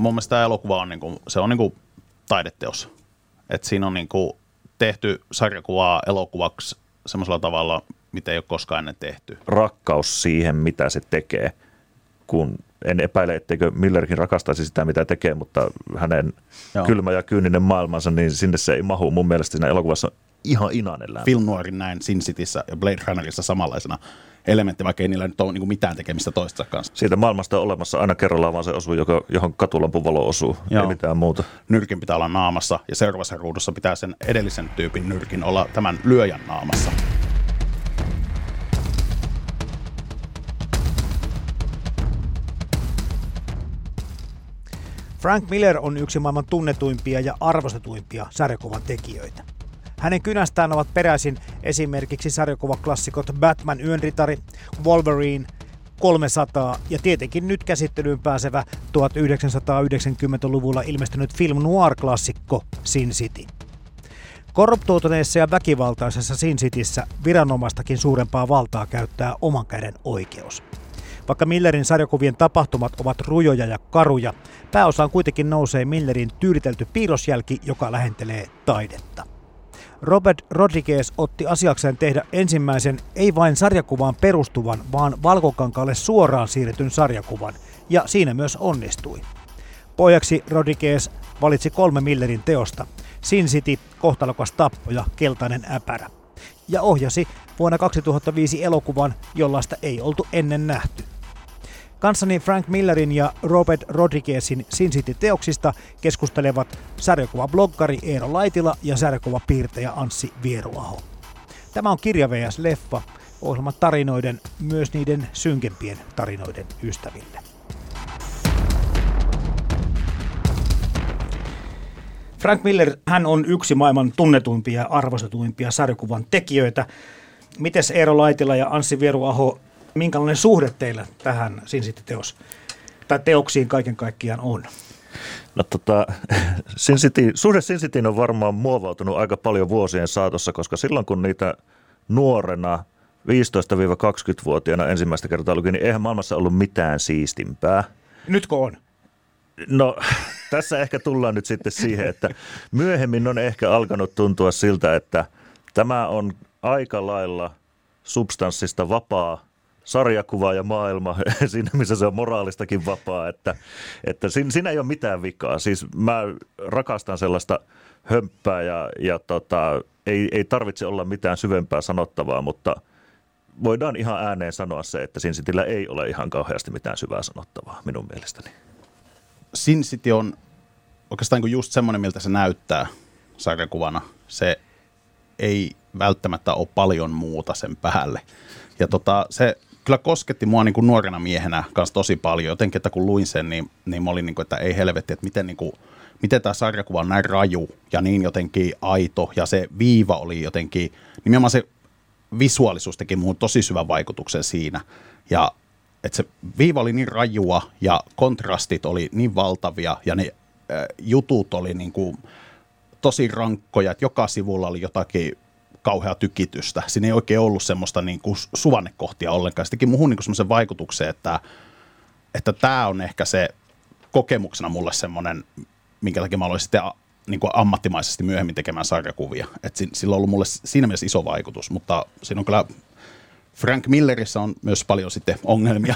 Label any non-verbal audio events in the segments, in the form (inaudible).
Mun mielestä tämä elokuva on, niinku, se on niinku taideteos. Et siinä on niinku tehty sarjakuvaa elokuvaksi semmoisella tavalla, mitä ei ole koskaan ennen tehty. rakkaus siihen, mitä se tekee, kun en epäile, etteikö Millerkin rakastaisi sitä, mitä tekee, mutta hänen Joo. kylmä ja kyyninen maailmansa, niin sinne se ei mahu. Mun mielestä siinä elokuvassa ihan inainen lämpö. Film Noirin näin Sin Cityssä ja Blade Runnerissa samanlaisena elementti, vaikka ei niillä nyt ole niinku mitään tekemistä toistensa kanssa. Siitä maailmasta on olemassa aina kerrallaan vaan se osuu, joka, johon katulampun valo osuu, Joo. ei mitään muuta. Nyrkin pitää olla naamassa ja seuraavassa ruudussa pitää sen edellisen tyypin nyrkin olla tämän lyöjän naamassa. Frank Miller on yksi maailman tunnetuimpia ja arvostetuimpia sarjakuvan tekijöitä. Hänen kynästään ovat peräisin esimerkiksi sarjakuvaklassikot Batman Yönritari, Wolverine, 300 ja tietenkin nyt käsittelyyn pääsevä 1990-luvulla ilmestynyt film noir-klassikko Sin City. Korruptoituneessa ja väkivaltaisessa Sin Cityssä viranomaistakin suurempaa valtaa käyttää oman käden oikeus. Vaikka Millerin sarjakuvien tapahtumat ovat rujoja ja karuja, pääosaan kuitenkin nousee Millerin tyylitelty piirrosjälki, joka lähentelee taidetta. Robert Rodriguez otti asiakseen tehdä ensimmäisen ei vain sarjakuvaan perustuvan, vaan valkokankaalle suoraan siirretyn sarjakuvan, ja siinä myös onnistui. Pojaksi Rodriguez valitsi kolme Millerin teosta, Sin City, Kohtalokas tappo ja Keltainen äpärä, ja ohjasi vuonna 2005 elokuvan, jollaista ei oltu ennen nähty. Kanssani Frank Millerin ja Robert Rodriguezin Sin City-teoksista keskustelevat sarjakuvabloggari Eero Laitila ja sarjakuvapiirtäjä Anssi Vieruaho. Tämä on Kirja vs. Leffa, ohjelma tarinoiden, myös niiden synkempien tarinoiden ystäville. Frank Miller, hän on yksi maailman tunnetuimpia ja arvostetuimpia sarjakuvan tekijöitä. Mites Eero Laitila ja Anssi Vieruaho, minkälainen suhde teillä tähän Sin City-teos tai teoksiin kaiken kaikkiaan on? No tota, (laughs) Sin City, suhde Sin Cityin on varmaan muovautunut aika paljon vuosien saatossa, koska silloin kun niitä nuorena 15-20-vuotiaana ensimmäistä kertaa luki, niin eihän maailmassa ollut mitään siistimpää. Nytkö on? No (laughs) tässä ehkä tullaan nyt sitten siihen, että myöhemmin on ehkä alkanut tuntua siltä, että tämä on aika lailla substanssista vapaa sarjakuva ja maailma (laughs) siinä, missä se on moraalistakin vapaa, että, että siinä, ei ole mitään vikaa. Siis mä rakastan sellaista hömppää ja, ja tota, ei, ei tarvitse olla mitään syvempää sanottavaa, mutta voidaan ihan ääneen sanoa se, että Sin Cityllä ei ole ihan kauheasti mitään syvää sanottavaa minun mielestäni. Sin City on oikeastaan niinku just semmoinen, miltä se näyttää sarjakuvana. Se ei välttämättä ole paljon muuta sen päälle. Ja tota, se kyllä kosketti mua niin kuin nuorena miehenä kanssa tosi paljon. Jotenkin, että kun luin sen, niin, niin mä olin niin kuin, että ei helvetti, että miten, niin kuin, miten tämä sarjakuva on näin raju ja niin jotenkin aito. Ja se viiva oli jotenkin, nimenomaan se visuaalisuus teki muuhun tosi syvän vaikutuksen siinä. Ja että se viiva oli niin rajua ja kontrastit oli niin valtavia ja ne äh, jutut oli niin kuin tosi rankkoja, että joka sivulla oli jotakin kauhea tykitystä. Siinä ei oikein ollut semmoista niin kuin suvannekohtia ollenkaan. Se teki muuhun niin semmoisen vaikutuksen, että, että tämä on ehkä se kokemuksena mulle semmoinen, minkä takia mä aloin sitten niin kuin ammattimaisesti myöhemmin tekemään sarjakuvia. Et si- sillä on ollut mulle siinä mielessä iso vaikutus, mutta siinä on kyllä Frank Millerissä on myös paljon sitten ongelmia.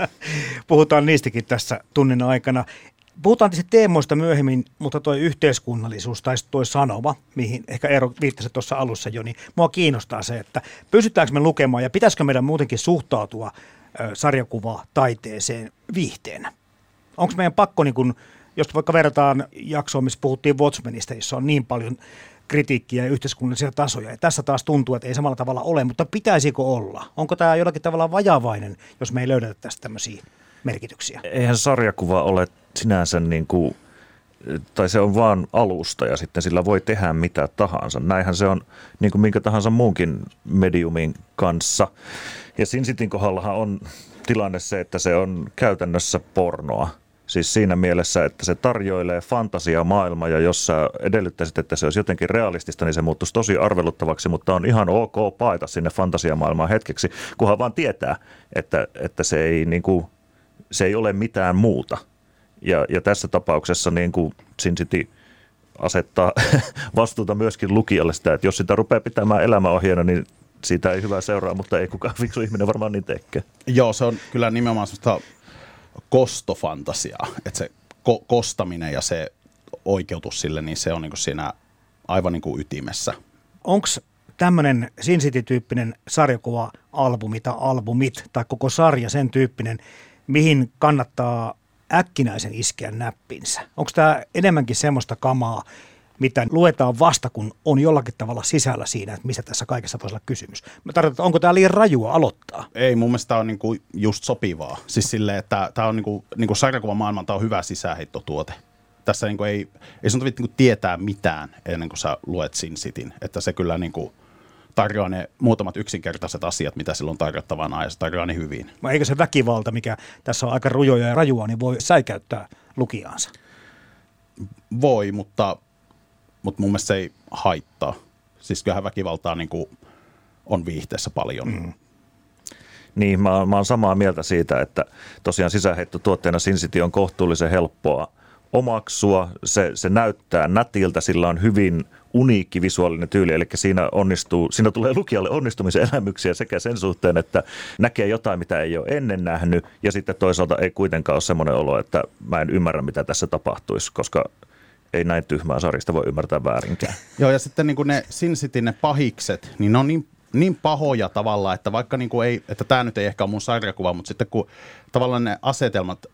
(laughs) Puhutaan niistäkin tässä tunnin aikana. Puhutaan tietysti teemoista myöhemmin, mutta tuo yhteiskunnallisuus tai tuo sanoma, mihin ehkä Eero viittasi tuossa alussa jo, niin mua kiinnostaa se, että pystytäänkö me lukemaan ja pitäisikö meidän muutenkin suhtautua sarjakuvaa taiteeseen viihteenä? Onko meidän pakko, niin kun, jos vaikka verrataan jaksoa, missä puhuttiin Watchmenista, jossa on niin paljon kritiikkiä ja yhteiskunnallisia tasoja. Ja tässä taas tuntuu, että ei samalla tavalla ole, mutta pitäisikö olla? Onko tämä jollakin tavalla vajavainen, jos me ei löydetä tästä tämmöisiä merkityksiä? eihän sarjakuva ole sinänsä niin kuin tai se on vaan alusta ja sitten sillä voi tehdä mitä tahansa. Näinhän se on niin kuin minkä tahansa muunkin mediumin kanssa. Ja Sin Cityn kohdallahan on tilanne se, että se on käytännössä pornoa. Siis siinä mielessä, että se tarjoilee fantasiamaailmaa ja jos sä edellyttäisit, että se olisi jotenkin realistista, niin se muuttuisi tosi arveluttavaksi, mutta on ihan ok paeta sinne fantasiamaailmaan hetkeksi, kunhan vaan tietää, että, että se, ei, niin kuin, se ei ole mitään muuta. Ja, ja tässä tapauksessa niin kuin Sin City asettaa (laughs) vastuuta myöskin lukijalle sitä, että jos sitä rupeaa pitämään elämäohjeena, niin siitä ei hyvää seuraa, mutta ei kukaan (laughs) fiksu ihminen varmaan niin tekee. Joo, se on kyllä nimenomaan sellaista kostofantasiaa, että se ko- kostaminen ja se oikeutus sille, niin se on niin kuin siinä aivan niin kuin ytimessä. Onko tämmöinen Sin City-tyyppinen sarjakuva-albumi tai albumit tai koko sarja sen tyyppinen, mihin kannattaa äkkinäisen iskeä näppinsä? Onko tämä enemmänkin semmoista kamaa, mitä luetaan vasta, kun on jollakin tavalla sisällä siinä, että mistä tässä kaikessa voisi olla kysymys. Mä tarkoitan, onko tämä liian rajua aloittaa? Ei, mun mielestä tämä on niinku just sopivaa. Siis silleen, että tämä on niinku, niinku sarjakuvamaailman, tämä on hyvä sisäänheittotuote. Tässä niinku ei, ei sun tarvitse niinku tietää mitään ennen kuin sä luet Sin Cityn. Että se kyllä niinku tarjoaa ne muutamat yksinkertaiset asiat, mitä silloin tarjottavana ja se tarjoaa ne hyvin. Vai eikö se väkivalta, mikä tässä on aika rujoja ja rajua, niin voi säikäyttää lukijaansa? Voi, mutta mutta mun mielestä se ei haittaa. Siis kyllähän väkivaltaa niin kuin on viihteessä paljon. Mm. Niin, mä, mä oon samaa mieltä siitä, että tosiaan sisäheittotuotteena Sin City on kohtuullisen helppoa omaksua. Se, se näyttää nätiltä, sillä on hyvin uniikki visuaalinen tyyli, eli siinä, onnistuu, siinä tulee lukijalle onnistumisen elämyksiä sekä sen suhteen, että näkee jotain, mitä ei ole ennen nähnyt, ja sitten toisaalta ei kuitenkaan ole semmoinen olo, että mä en ymmärrä, mitä tässä tapahtuisi, koska ei näin tyhmää sarjasta voi ymmärtää väärinkään. (laughs) Joo, ja sitten niin kuin ne Sin City, ne pahikset, niin ne on niin, niin pahoja tavalla, että vaikka niin kuin ei, että tämä nyt ei ehkä ole mun sarjakuva, mutta sitten kun tavallaan ne asetelmat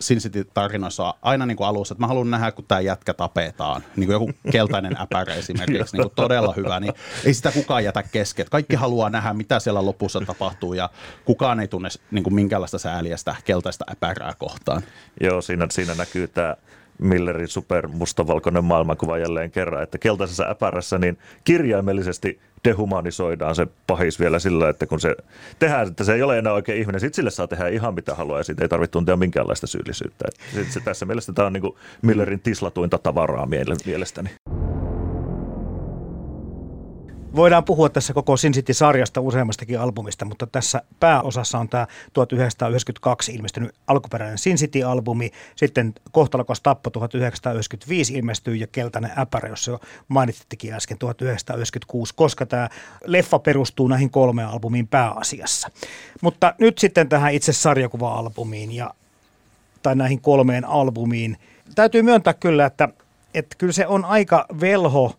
Sin City-tarinoissa on aina niin kuin alussa, että mä haluan nähdä, kun tämä jätkä tapetaan. Niin kuin joku keltainen äpärä (laughs) esimerkiksi, niin kuin todella hyvä, niin ei sitä kukaan jätä kesken. Kaikki haluaa nähdä, mitä siellä lopussa tapahtuu ja kukaan ei tunne niin kuin minkäänlaista sääliä sitä keltaista äpärää kohtaan. Joo, siinä, siinä näkyy tämä Millerin super mustavalkoinen maailmankuva jälleen kerran, että keltaisessa äpärässä niin kirjaimellisesti dehumanisoidaan se pahis vielä sillä, että kun se tehdään, että se ei ole enää oikein ihminen, sitten sille saa tehdä ihan mitä haluaa ja siitä ei tarvitse tuntea minkäänlaista syyllisyyttä. Että se, tässä mielessä tämä on niin kuin Millerin tislatuinta tavaraa mielestäni. Voidaan puhua tässä koko Sin City-sarjasta useammastakin albumista, mutta tässä pääosassa on tämä 1992 ilmestynyt alkuperäinen Sin City-albumi, sitten Kohtalokas tappo 1995 ilmestyy ja Keltainen äpärä, jos jo mainitsittekin äsken 1996, koska tämä leffa perustuu näihin kolmeen albumiin pääasiassa. Mutta nyt sitten tähän itse sarjakuva-albumiin ja, tai näihin kolmeen albumiin. Täytyy myöntää kyllä, että, että kyllä se on aika velho –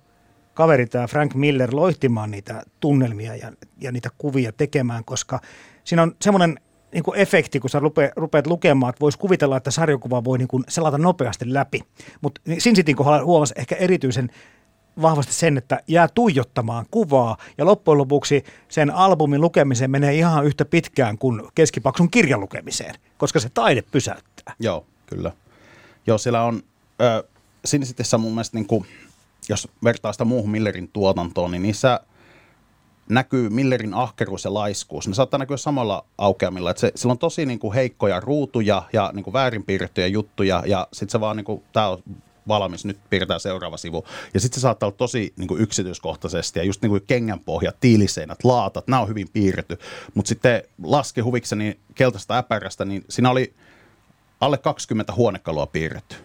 kaveri tämä Frank Miller loihtimaan niitä tunnelmia ja, ja niitä kuvia tekemään, koska siinä on semmoinen niin kuin efekti, kun sä rupeat, rupeat lukemaan, että voisi kuvitella, että sarjakuva voi niin kuin selata nopeasti läpi. Mutta Sin Cityn kohdalla huomasi ehkä erityisen vahvasti sen, että jää tuijottamaan kuvaa ja loppujen lopuksi sen albumin lukemiseen menee ihan yhtä pitkään kuin keskipaksun kirjan lukemiseen, koska se taide pysäyttää. Joo, kyllä. Joo, siellä on äh, Sin Cityssä mun mielestä niin kuin jos vertaa sitä muuhun Millerin tuotantoon, niin niissä näkyy Millerin ahkeruus ja laiskuus. Ne saattaa näkyä samalla aukeamilla. Että se, sillä on tosi niin kuin heikkoja ruutuja ja niin kuin väärinpiirrettyjä juttuja ja sitten se vaan, niin kuin, tämä on valmis, nyt piirretään seuraava sivu. Ja sitten se saattaa olla tosi niin kuin yksityiskohtaisesti ja just niin kuin kengänpohjat, tiiliseinät, laatat, nämä on hyvin piirretty. Mutta sitten laske huvikseni keltaista äpärästä, niin siinä oli alle 20 huonekalua piirretty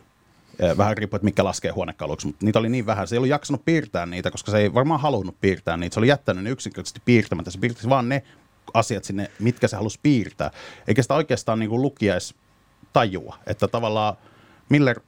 vähän riippuu, että mikä laskee huonekaluksi, mutta niitä oli niin vähän. Se ei ollut jaksanut piirtää niitä, koska se ei varmaan halunnut piirtää niitä. Se oli jättänyt ne yksinkertaisesti piirtämättä. Se piirtäisi vaan ne asiat sinne, mitkä se halusi piirtää. Eikä sitä oikeastaan niin edes tajua, että tavallaan Miller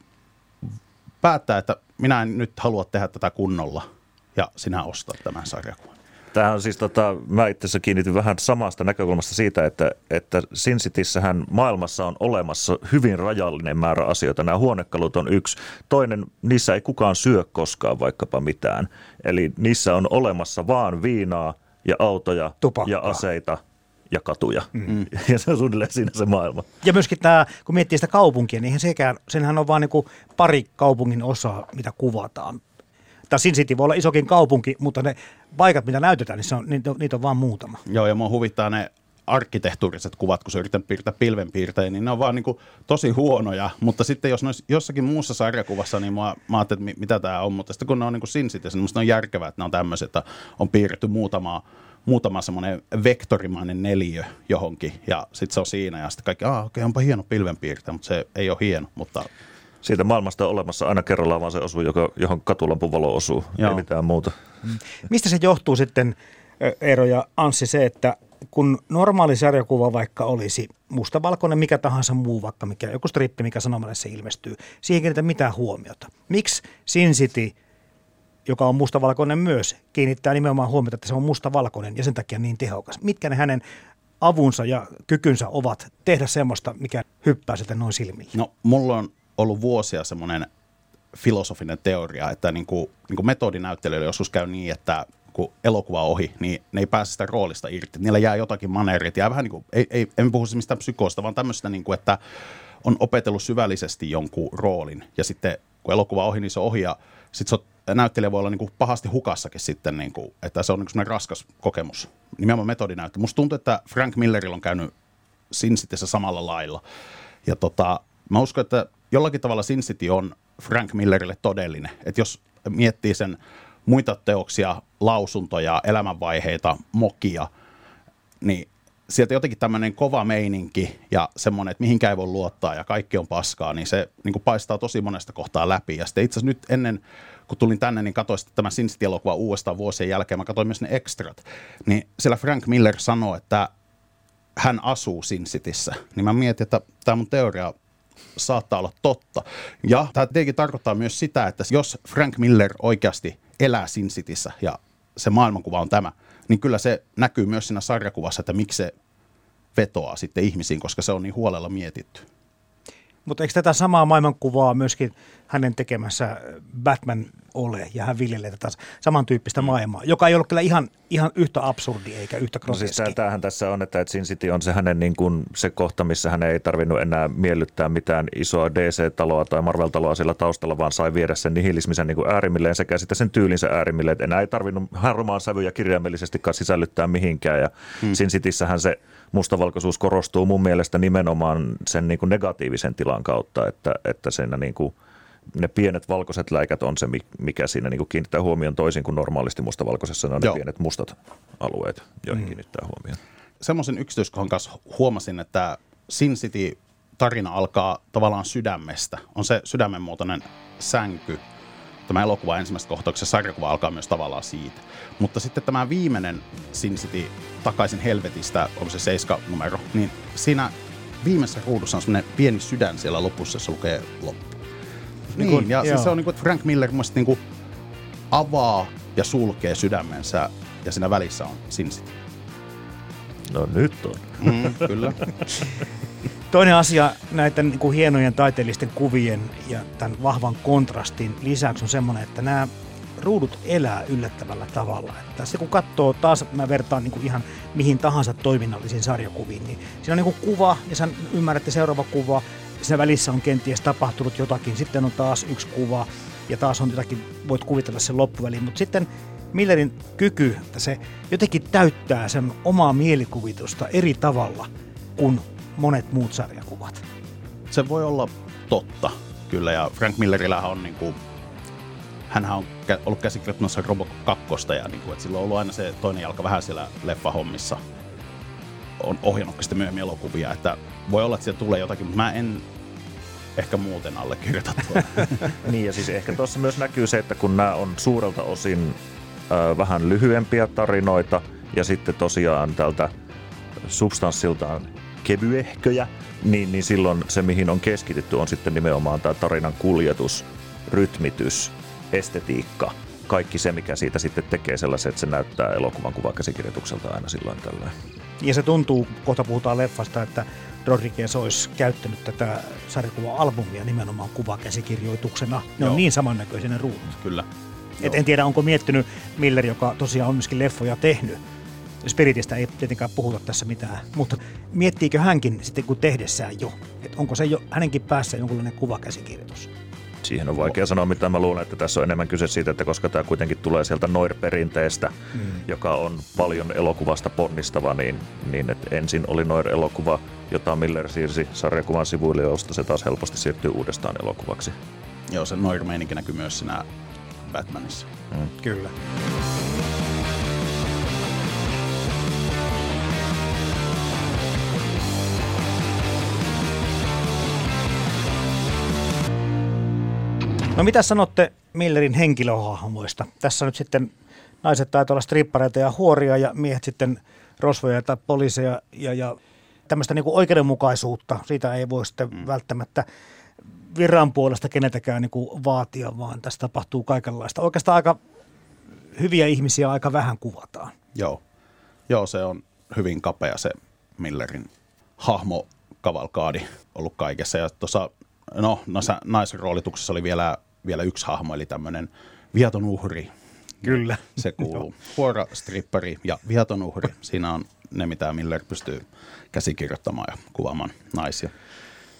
päättää, että minä en nyt halua tehdä tätä kunnolla ja sinä ostat tämän sarjakuvan. Tämä on siis, tota, mä itse asiassa kiinnitin vähän samasta näkökulmasta siitä, että, että Sin Cityssähän maailmassa on olemassa hyvin rajallinen määrä asioita. Nämä huonekalut on yksi. Toinen, niissä ei kukaan syö koskaan vaikkapa mitään. Eli niissä on olemassa vaan viinaa ja autoja Tupakkaa. ja aseita ja katuja. Mm. (laughs) Ja se on suunnilleen siinä se maailma. Ja myöskin tämä, kun miettii sitä kaupunkia, niin sekään, senhän on vain niin pari kaupungin osaa, mitä kuvataan. Tai Sin City voi olla isokin kaupunki, mutta ne paikat, mitä näytetään, niin se on, niitä, niitä on vaan muutama. Joo, ja mua huvittaa ne arkkitehtuuriset kuvat, kun sä yrität piirtää pilvenpiirtejä, niin ne on vaan niin kuin tosi huonoja. Mutta sitten jos ne olisi jossakin muussa sarjakuvassa, niin mä, mä ajattelin, että mitä tämä on. Mutta sitten kun ne on niin kuin Sin niin musta on järkevää, että ne on tämmöiset, että on piirretty muutama, muutama semmoinen vektorimainen neliö johonkin, ja sitten se on siinä, ja sitten kaikki, ah okei, okay, onpa hieno pilvenpiirtäjä, mutta se ei ole hieno, mutta siitä maailmasta on olemassa aina kerrallaan vaan se osuu, joka, johon katulampun valo osuu, Joo. ei mitään muuta. Mistä se johtuu sitten, Eero ja Anssi, se, että kun normaali sarjakuva vaikka olisi mustavalkoinen, mikä tahansa muu, vaikka mikä, joku strippi, mikä sanomalessa ilmestyy, siihen kiinnitä mitään huomiota. Miksi Sin City, joka on mustavalkoinen myös, kiinnittää nimenomaan huomiota, että se on mustavalkoinen ja sen takia niin tehokas? Mitkä ne hänen avunsa ja kykynsä ovat tehdä semmoista, mikä hyppää sitten noin silmiin? No, mulla on ollut vuosia semmoinen filosofinen teoria, että niin kuin, niin kuin metodinäyttelijöillä joskus käy niin, että kun elokuva ohi, niin ne ei pääse sitä roolista irti. Niillä jää jotakin maneerit. Jää vähän niin kuin, ei, ei, en puhu siis mistään psykoosta, vaan tämmöistä, niin kuin, että on opetellut syvällisesti jonkun roolin. Ja sitten kun elokuva ohi, niin se on ohi. Ja sitten näyttelijä voi olla niin kuin pahasti hukassakin sitten, niin kuin, että se on niin kuin raskas kokemus. Nimenomaan metodinäyttö. Musta tuntuu, että Frank Millerillä on käynyt Sin Cityssä samalla lailla. Ja tota, mä uskon, että jollakin tavalla Sin City on Frank Millerille todellinen. Että jos miettii sen muita teoksia, lausuntoja, elämänvaiheita, mokia, niin sieltä jotenkin tämmöinen kova meininki ja semmoinen, että mihinkään ei voi luottaa ja kaikki on paskaa, niin se niin kuin paistaa tosi monesta kohtaa läpi. Ja sitten itse asiassa nyt ennen, kun tulin tänne, niin katsoin sitten tämän Sin City-elokuva uudestaan vuosien jälkeen. Mä katsoin myös ne extrat. Niin siellä Frank Miller sanoi, että hän asuu Sin Cityssä. Niin mä mietin, että tämä mun teoria saattaa olla totta. Ja tämä tietenkin tarkoittaa myös sitä, että jos Frank Miller oikeasti elää Sin Cityssä ja se maailmankuva on tämä, niin kyllä se näkyy myös siinä sarjakuvassa, että miksi se vetoaa sitten ihmisiin, koska se on niin huolella mietitty. Mutta eikö tätä samaa maailmankuvaa myöskin hänen tekemässä Batman ole, ja hän viljelee tätä samantyyppistä maailmaa, joka ei ole kyllä ihan, ihan yhtä absurdi eikä yhtä groteski. No siis tämähän tässä on, että Sin City on se hänen niin kuin se kohta, missä hän ei tarvinnut enää miellyttää mitään isoa DC-taloa tai Marvel-taloa siellä taustalla, vaan sai viedä sen nihilismisen niin kuin äärimmilleen sekä sitten sen tyylinsä äärimmilleen, että enää ei tarvinnut harmaan sävyjä kirjaimellisesti sisällyttää mihinkään, ja hmm. Sin Cityssähän se mustavalkoisuus korostuu mun mielestä nimenomaan sen niin kuin negatiivisen tilan kautta, että, että siinä niin kuin – ne pienet valkoiset läikät on se, mikä siinä niin kuin kiinnittää huomioon toisin kuin normaalisti mustavalkoisessa. Ne on Joo. ne pienet mustat alueet, joihin mm. kiinnittää huomioon. Semmoisen yksityiskohan kanssa huomasin, että Sin City tarina alkaa tavallaan sydämestä. On se sydämenmuotoinen sänky. Tämä elokuva ensimmäisessä kohtauksessa, sarjakuva alkaa myös tavallaan siitä. Mutta sitten tämä viimeinen Sin City takaisin helvetistä, on se seiska numero, niin siinä viimeisessä ruudussa on semmoinen pieni sydän siellä lopussa, jossa lukee loppu. Niin, niin ja siis se on niin kuin, että Frank Miller mun niin kuin avaa ja sulkee sydämensä ja siinä välissä on Sin City. No nyt on. Mm, kyllä. (laughs) Toinen asia näiden niin kuin hienojen taiteellisten kuvien ja tämän vahvan kontrastin lisäksi on semmoinen, että nämä ruudut elää yllättävällä tavalla. Että se kun katsoo taas, mä vertaan niin kuin ihan mihin tahansa toiminnallisiin sarjakuviin, niin siinä on niin kuin kuva ja sä ymmärrätte seuraava kuva siinä välissä on kenties tapahtunut jotakin, sitten on taas yksi kuva ja taas on jotakin, voit kuvitella sen loppuväliin, mutta sitten Millerin kyky, että se jotenkin täyttää sen omaa mielikuvitusta eri tavalla kuin monet muut sarjakuvat. Se voi olla totta, kyllä, ja Frank Millerillähän on niin kuin, hänhän on ollut käsikirjoittamassa Robocop 2, ja niin kuin, että sillä on ollut aina se toinen jalka vähän siellä leffahommissa. On ohjannut sitten myöhemmin elokuvia, että voi olla, että siellä tulee jotakin, mutta mä en ehkä muuten allekirjoita (laughs) niin ja siis ehkä tuossa myös näkyy se, että kun nämä on suurelta osin ö, vähän lyhyempiä tarinoita ja sitten tosiaan tältä substanssiltaan kevyehköjä, niin, niin silloin se, mihin on keskitytty, on sitten nimenomaan tämä tarinan kuljetus, rytmitys, estetiikka, kaikki se, mikä siitä sitten tekee sellaisen, että se näyttää elokuvan kuvakäsikirjoitukselta aina silloin tällöin. Ja se tuntuu, kohta puhutaan leffasta, että Rodriguez olisi käyttänyt tätä sarjakuva-albumia nimenomaan kuvakäsikirjoituksena. Ne Joo. on niin samannäköisiä ne ruudut. Kyllä. Et en tiedä, onko miettinyt Miller, joka tosiaan on myöskin leffoja tehnyt, Spiritistä ei tietenkään puhuta tässä mitään, mutta miettiikö hänkin sitten kun tehdessään jo, että onko se jo hänenkin päässä jonkunlainen kuvakäsikirjoitus? Siihen on vaikea sanoa mitä Mä luulen, että tässä on enemmän kyse siitä, että koska tämä kuitenkin tulee sieltä Noir-perinteestä, mm. joka on paljon elokuvasta ponnistava, niin, niin että ensin oli Noir-elokuva, jota Miller siirsi sarjakuvan sivuille, josta se taas helposti siirtyy uudestaan elokuvaksi. Joo, se Noir-meininki näkyy myös siinä Batmanissa. Mm. Kyllä. No mitä sanotte Millerin henkilöhahmoista? Tässä nyt sitten naiset taitaa olla strippareita ja huoria ja miehet sitten rosvoja tai poliiseja ja, ja tämmöistä niin oikeudenmukaisuutta. Siitä ei voi sitten mm. välttämättä viran puolesta kenetäkään niin vaatia, vaan tässä tapahtuu kaikenlaista. Oikeastaan aika hyviä ihmisiä aika vähän kuvataan. Joo, Joo se on hyvin kapea se Millerin hahmo kavalkaadi ollut kaikessa. Ja tuossa no, no naisroolituksessa oli vielä, vielä yksi hahmo, eli tämmöinen viaton uhri. Kyllä. Se kuuluu. Huora strippari ja viaton uhri. Siinä on ne, mitä Miller pystyy käsikirjoittamaan ja kuvaamaan naisia.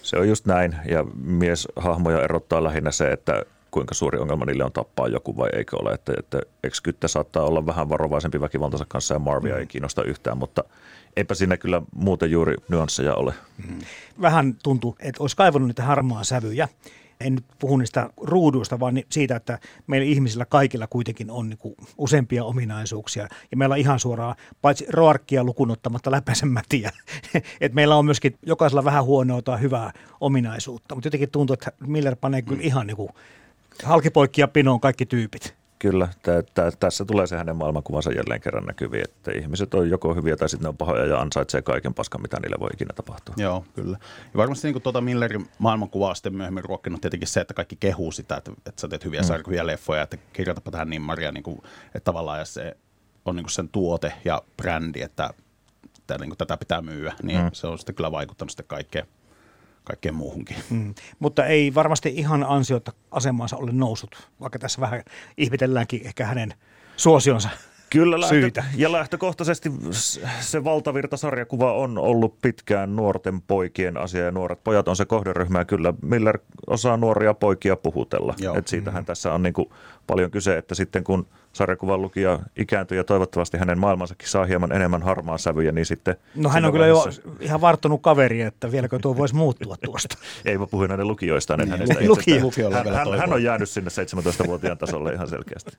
Se on just näin, ja mieshahmoja erottaa lähinnä se, että kuinka suuri ongelma niille on tappaa joku vai eikö ole. Että, että ekskyttä saattaa olla vähän varovaisempi väkivaltansa kanssa ja Marvia mm. ei kiinnosta yhtään, mutta eipä siinä kyllä muuten juuri nyansseja ole. Mm. Vähän tuntuu, että olisi kaivannut niitä harmaa sävyjä. En nyt puhu niistä ruuduista, vaan siitä, että meillä ihmisillä kaikilla kuitenkin on niin useampia ominaisuuksia. Ja meillä on ihan suoraan, paitsi roarkkia lukunottamatta läpäisemätiä, että (laughs) meillä on myöskin jokaisella vähän huonoa tai hyvää ominaisuutta. Mutta jotenkin tuntuu, että Miller panee kyllä mm. ihan niin kuin halkipoikkia pinoon kaikki tyypit. Kyllä, t- t- tässä tulee se hänen maailmankuvansa jälleen kerran näkyviin, että ihmiset on joko hyviä tai sitten ne on pahoja ja ansaitsee kaiken paskan, mitä niille voi ikinä tapahtua. Joo, kyllä. Ja varmasti niin tuota Millerin maailmankuvaa sitten myöhemmin ruokkinut tietenkin se, että kaikki kehuu sitä, että, että sä teet hyviä mm. hyviä leffoja, että kirjoitapa tähän niin Maria, niin kuin, että tavallaan ja se on niin kuin sen tuote ja brändi, että, että niin kuin tätä pitää myyä, niin mm. se on sitten kyllä vaikuttanut sitten kaikkeen kaikkeen muuhunkin. Mm. Mutta ei varmasti ihan ansiota asemansa ole noussut, vaikka tässä vähän ihmetelläänkin ehkä hänen suosionsa Kyllä, lähtö, syitä. ja lähtökohtaisesti se valtavirta-sarjakuva on ollut pitkään nuorten poikien asia, ja nuoret pojat on se kohderyhmä, ja kyllä Miller osaa nuoria poikia puhutella. Et siitähän mm-hmm. tässä on niin kuin paljon kyse, että sitten kun sarjakuvan lukija ikääntyy ja toivottavasti hänen maailmansakin saa hieman enemmän harmaa sävyjä, niin sitten... No hän on kyllä jo ihan varttunut kaveri, että vieläkö tuo voisi muuttua tuosta. (laughs) Ei mä puhuin hänen lukijoistaan, en niin, hänestä itse. Hän, hän, hän on jäänyt sinne 17-vuotiaan tasolle ihan selkeästi.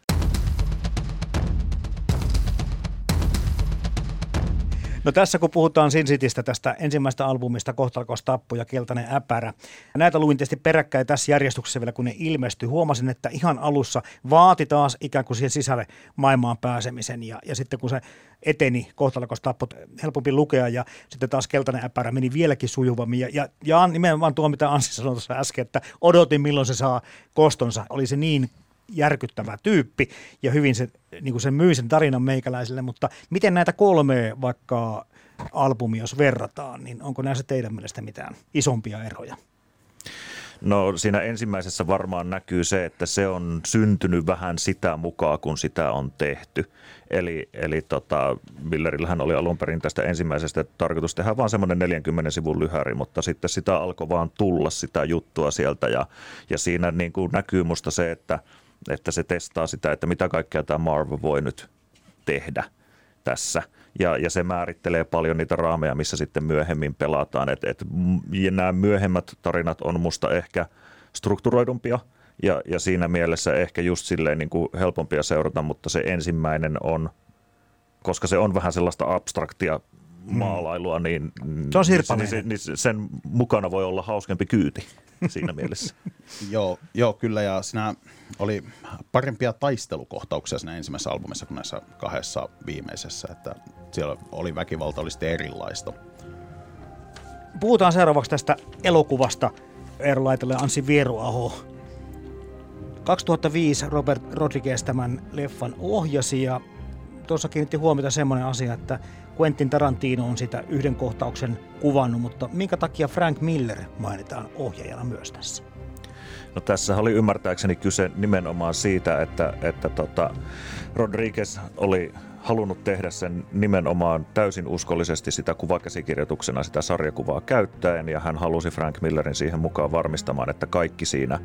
No tässä kun puhutaan Sin Citystä, tästä ensimmäistä albumista, Kohtalkos tappu ja Keltainen äpärä. Näitä luin tietysti peräkkäin tässä järjestyksessä vielä, kun ne ilmestyi. Huomasin, että ihan alussa vaati taas ikään kuin siihen sisälle maailmaan pääsemisen. Ja, ja sitten kun se eteni, Kohtalkos tappu helpompi lukea ja sitten taas Keltainen äpärä meni vieläkin sujuvammin. Ja, ja, ja nimenomaan tuo, mitä Anssi sanoi tuossa äsken, että odotin milloin se saa kostonsa. Oli se niin järkyttävä tyyppi ja hyvin se, niin kuin se myi sen tarinan meikäläisille, mutta miten näitä kolme vaikka albumia, jos verrataan, niin onko näissä teidän mielestä mitään isompia eroja? No siinä ensimmäisessä varmaan näkyy se, että se on syntynyt vähän sitä mukaan, kun sitä on tehty. Eli, eli tota, Millerillähän oli alun perin tästä ensimmäisestä tarkoitus tehdä vain semmoinen 40 sivun lyhäri, mutta sitten sitä alkoi vaan tulla sitä juttua sieltä ja, ja siinä niin kuin näkyy musta se, että – että se testaa sitä, että mitä kaikkea tämä Marv voi nyt tehdä tässä. Ja, ja se määrittelee paljon niitä raameja, missä sitten myöhemmin pelataan. Et, et, ja nämä myöhemmät tarinat on musta ehkä strukturoidumpia ja, ja siinä mielessä ehkä just silleen niin kuin helpompia seurata, mutta se ensimmäinen on, koska se on vähän sellaista abstraktia. Maalailua, niin, se on niin, niin, niin sen mukana voi olla hauskempi kyyti siinä mielessä. (laughs) joo, joo, kyllä ja siinä oli parempia taistelukohtauksia siinä ensimmäisessä albumissa kuin näissä kahdessa viimeisessä, että siellä oli väkivalta oli sitten erilaista. Puhutaan seuraavaksi tästä elokuvasta Eero Laitelle Anssi Vieruaho. 2005 Robert Rodriguez tämän leffan ohjasi ja tuossa kiinnitti huomiota semmoinen asia, että Quentin Tarantino on sitä yhden kohtauksen kuvannut, mutta minkä takia Frank Miller mainitaan ohjaajana myös tässä? No tässä oli ymmärtääkseni kyse nimenomaan siitä, että, että tota, Rodriguez oli halunnut tehdä sen nimenomaan täysin uskollisesti sitä kuvakäsikirjoituksena sitä sarjakuvaa käyttäen ja hän halusi Frank Millerin siihen mukaan varmistamaan, että kaikki siinä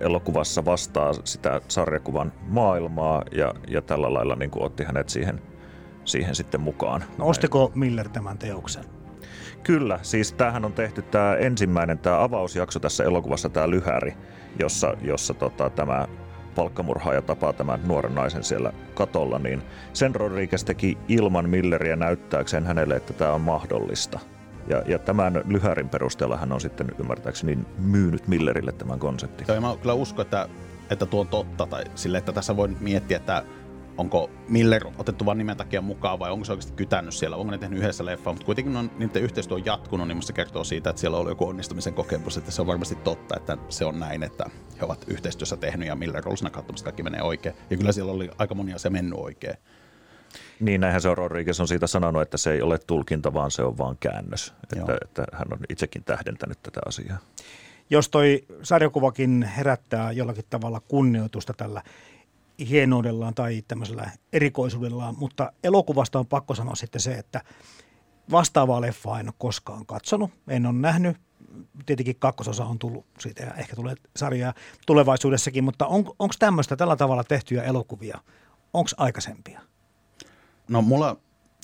elokuvassa vastaa sitä sarjakuvan maailmaa ja, ja tällä lailla niin kuin otti hänet siihen, siihen sitten mukaan. No, ostiko Miller tämän teoksen? Kyllä, siis tämähän on tehty tämä ensimmäinen, tämä avausjakso tässä elokuvassa, tämä lyhäri, jossa, jossa tota, tämä palkkamurhaaja tapaa tämän nuoren naisen siellä katolla, niin sen Rodriguez teki ilman Milleriä näyttääkseen hänelle, että tämä on mahdollista. Ja, ja tämän lyhärin perusteella hän on sitten ymmärtääkseni myynyt Millerille tämän konseptin. Joo, mä kyllä uskon, että, että tuo on totta, tai sille, että tässä voi miettiä, että onko Miller otettu vain nimen takia mukaan vai onko se oikeasti kytännyt siellä, onko ne tehnyt yhdessä leffaa, mutta kuitenkin on, niiden yhteistyö on jatkunut, niin se kertoo siitä, että siellä on ollut joku onnistumisen kokemus, että se on varmasti totta, että se on näin, että he ovat yhteistyössä tehnyt ja Miller on siinä kaikki menee oikein. Ja kyllä siellä oli aika monia se mennyt oikein. Niin, näinhän se on Rodriguez on siitä sanonut, että se ei ole tulkinta, vaan se on vaan käännös. Että, että hän on itsekin tähdentänyt tätä asiaa. Jos toi sarjakuvakin herättää jollakin tavalla kunnioitusta tällä hienoudellaan tai tämmöisellä erikoisuudellaan, mutta elokuvasta on pakko sanoa sitten se, että vastaavaa leffaa en ole koskaan katsonut, en ole nähnyt. Tietenkin kakkososa on tullut siitä ja ehkä tulee sarjaa tulevaisuudessakin, mutta on, onko tämmöistä tällä tavalla tehtyjä elokuvia, onko aikaisempia? No mulla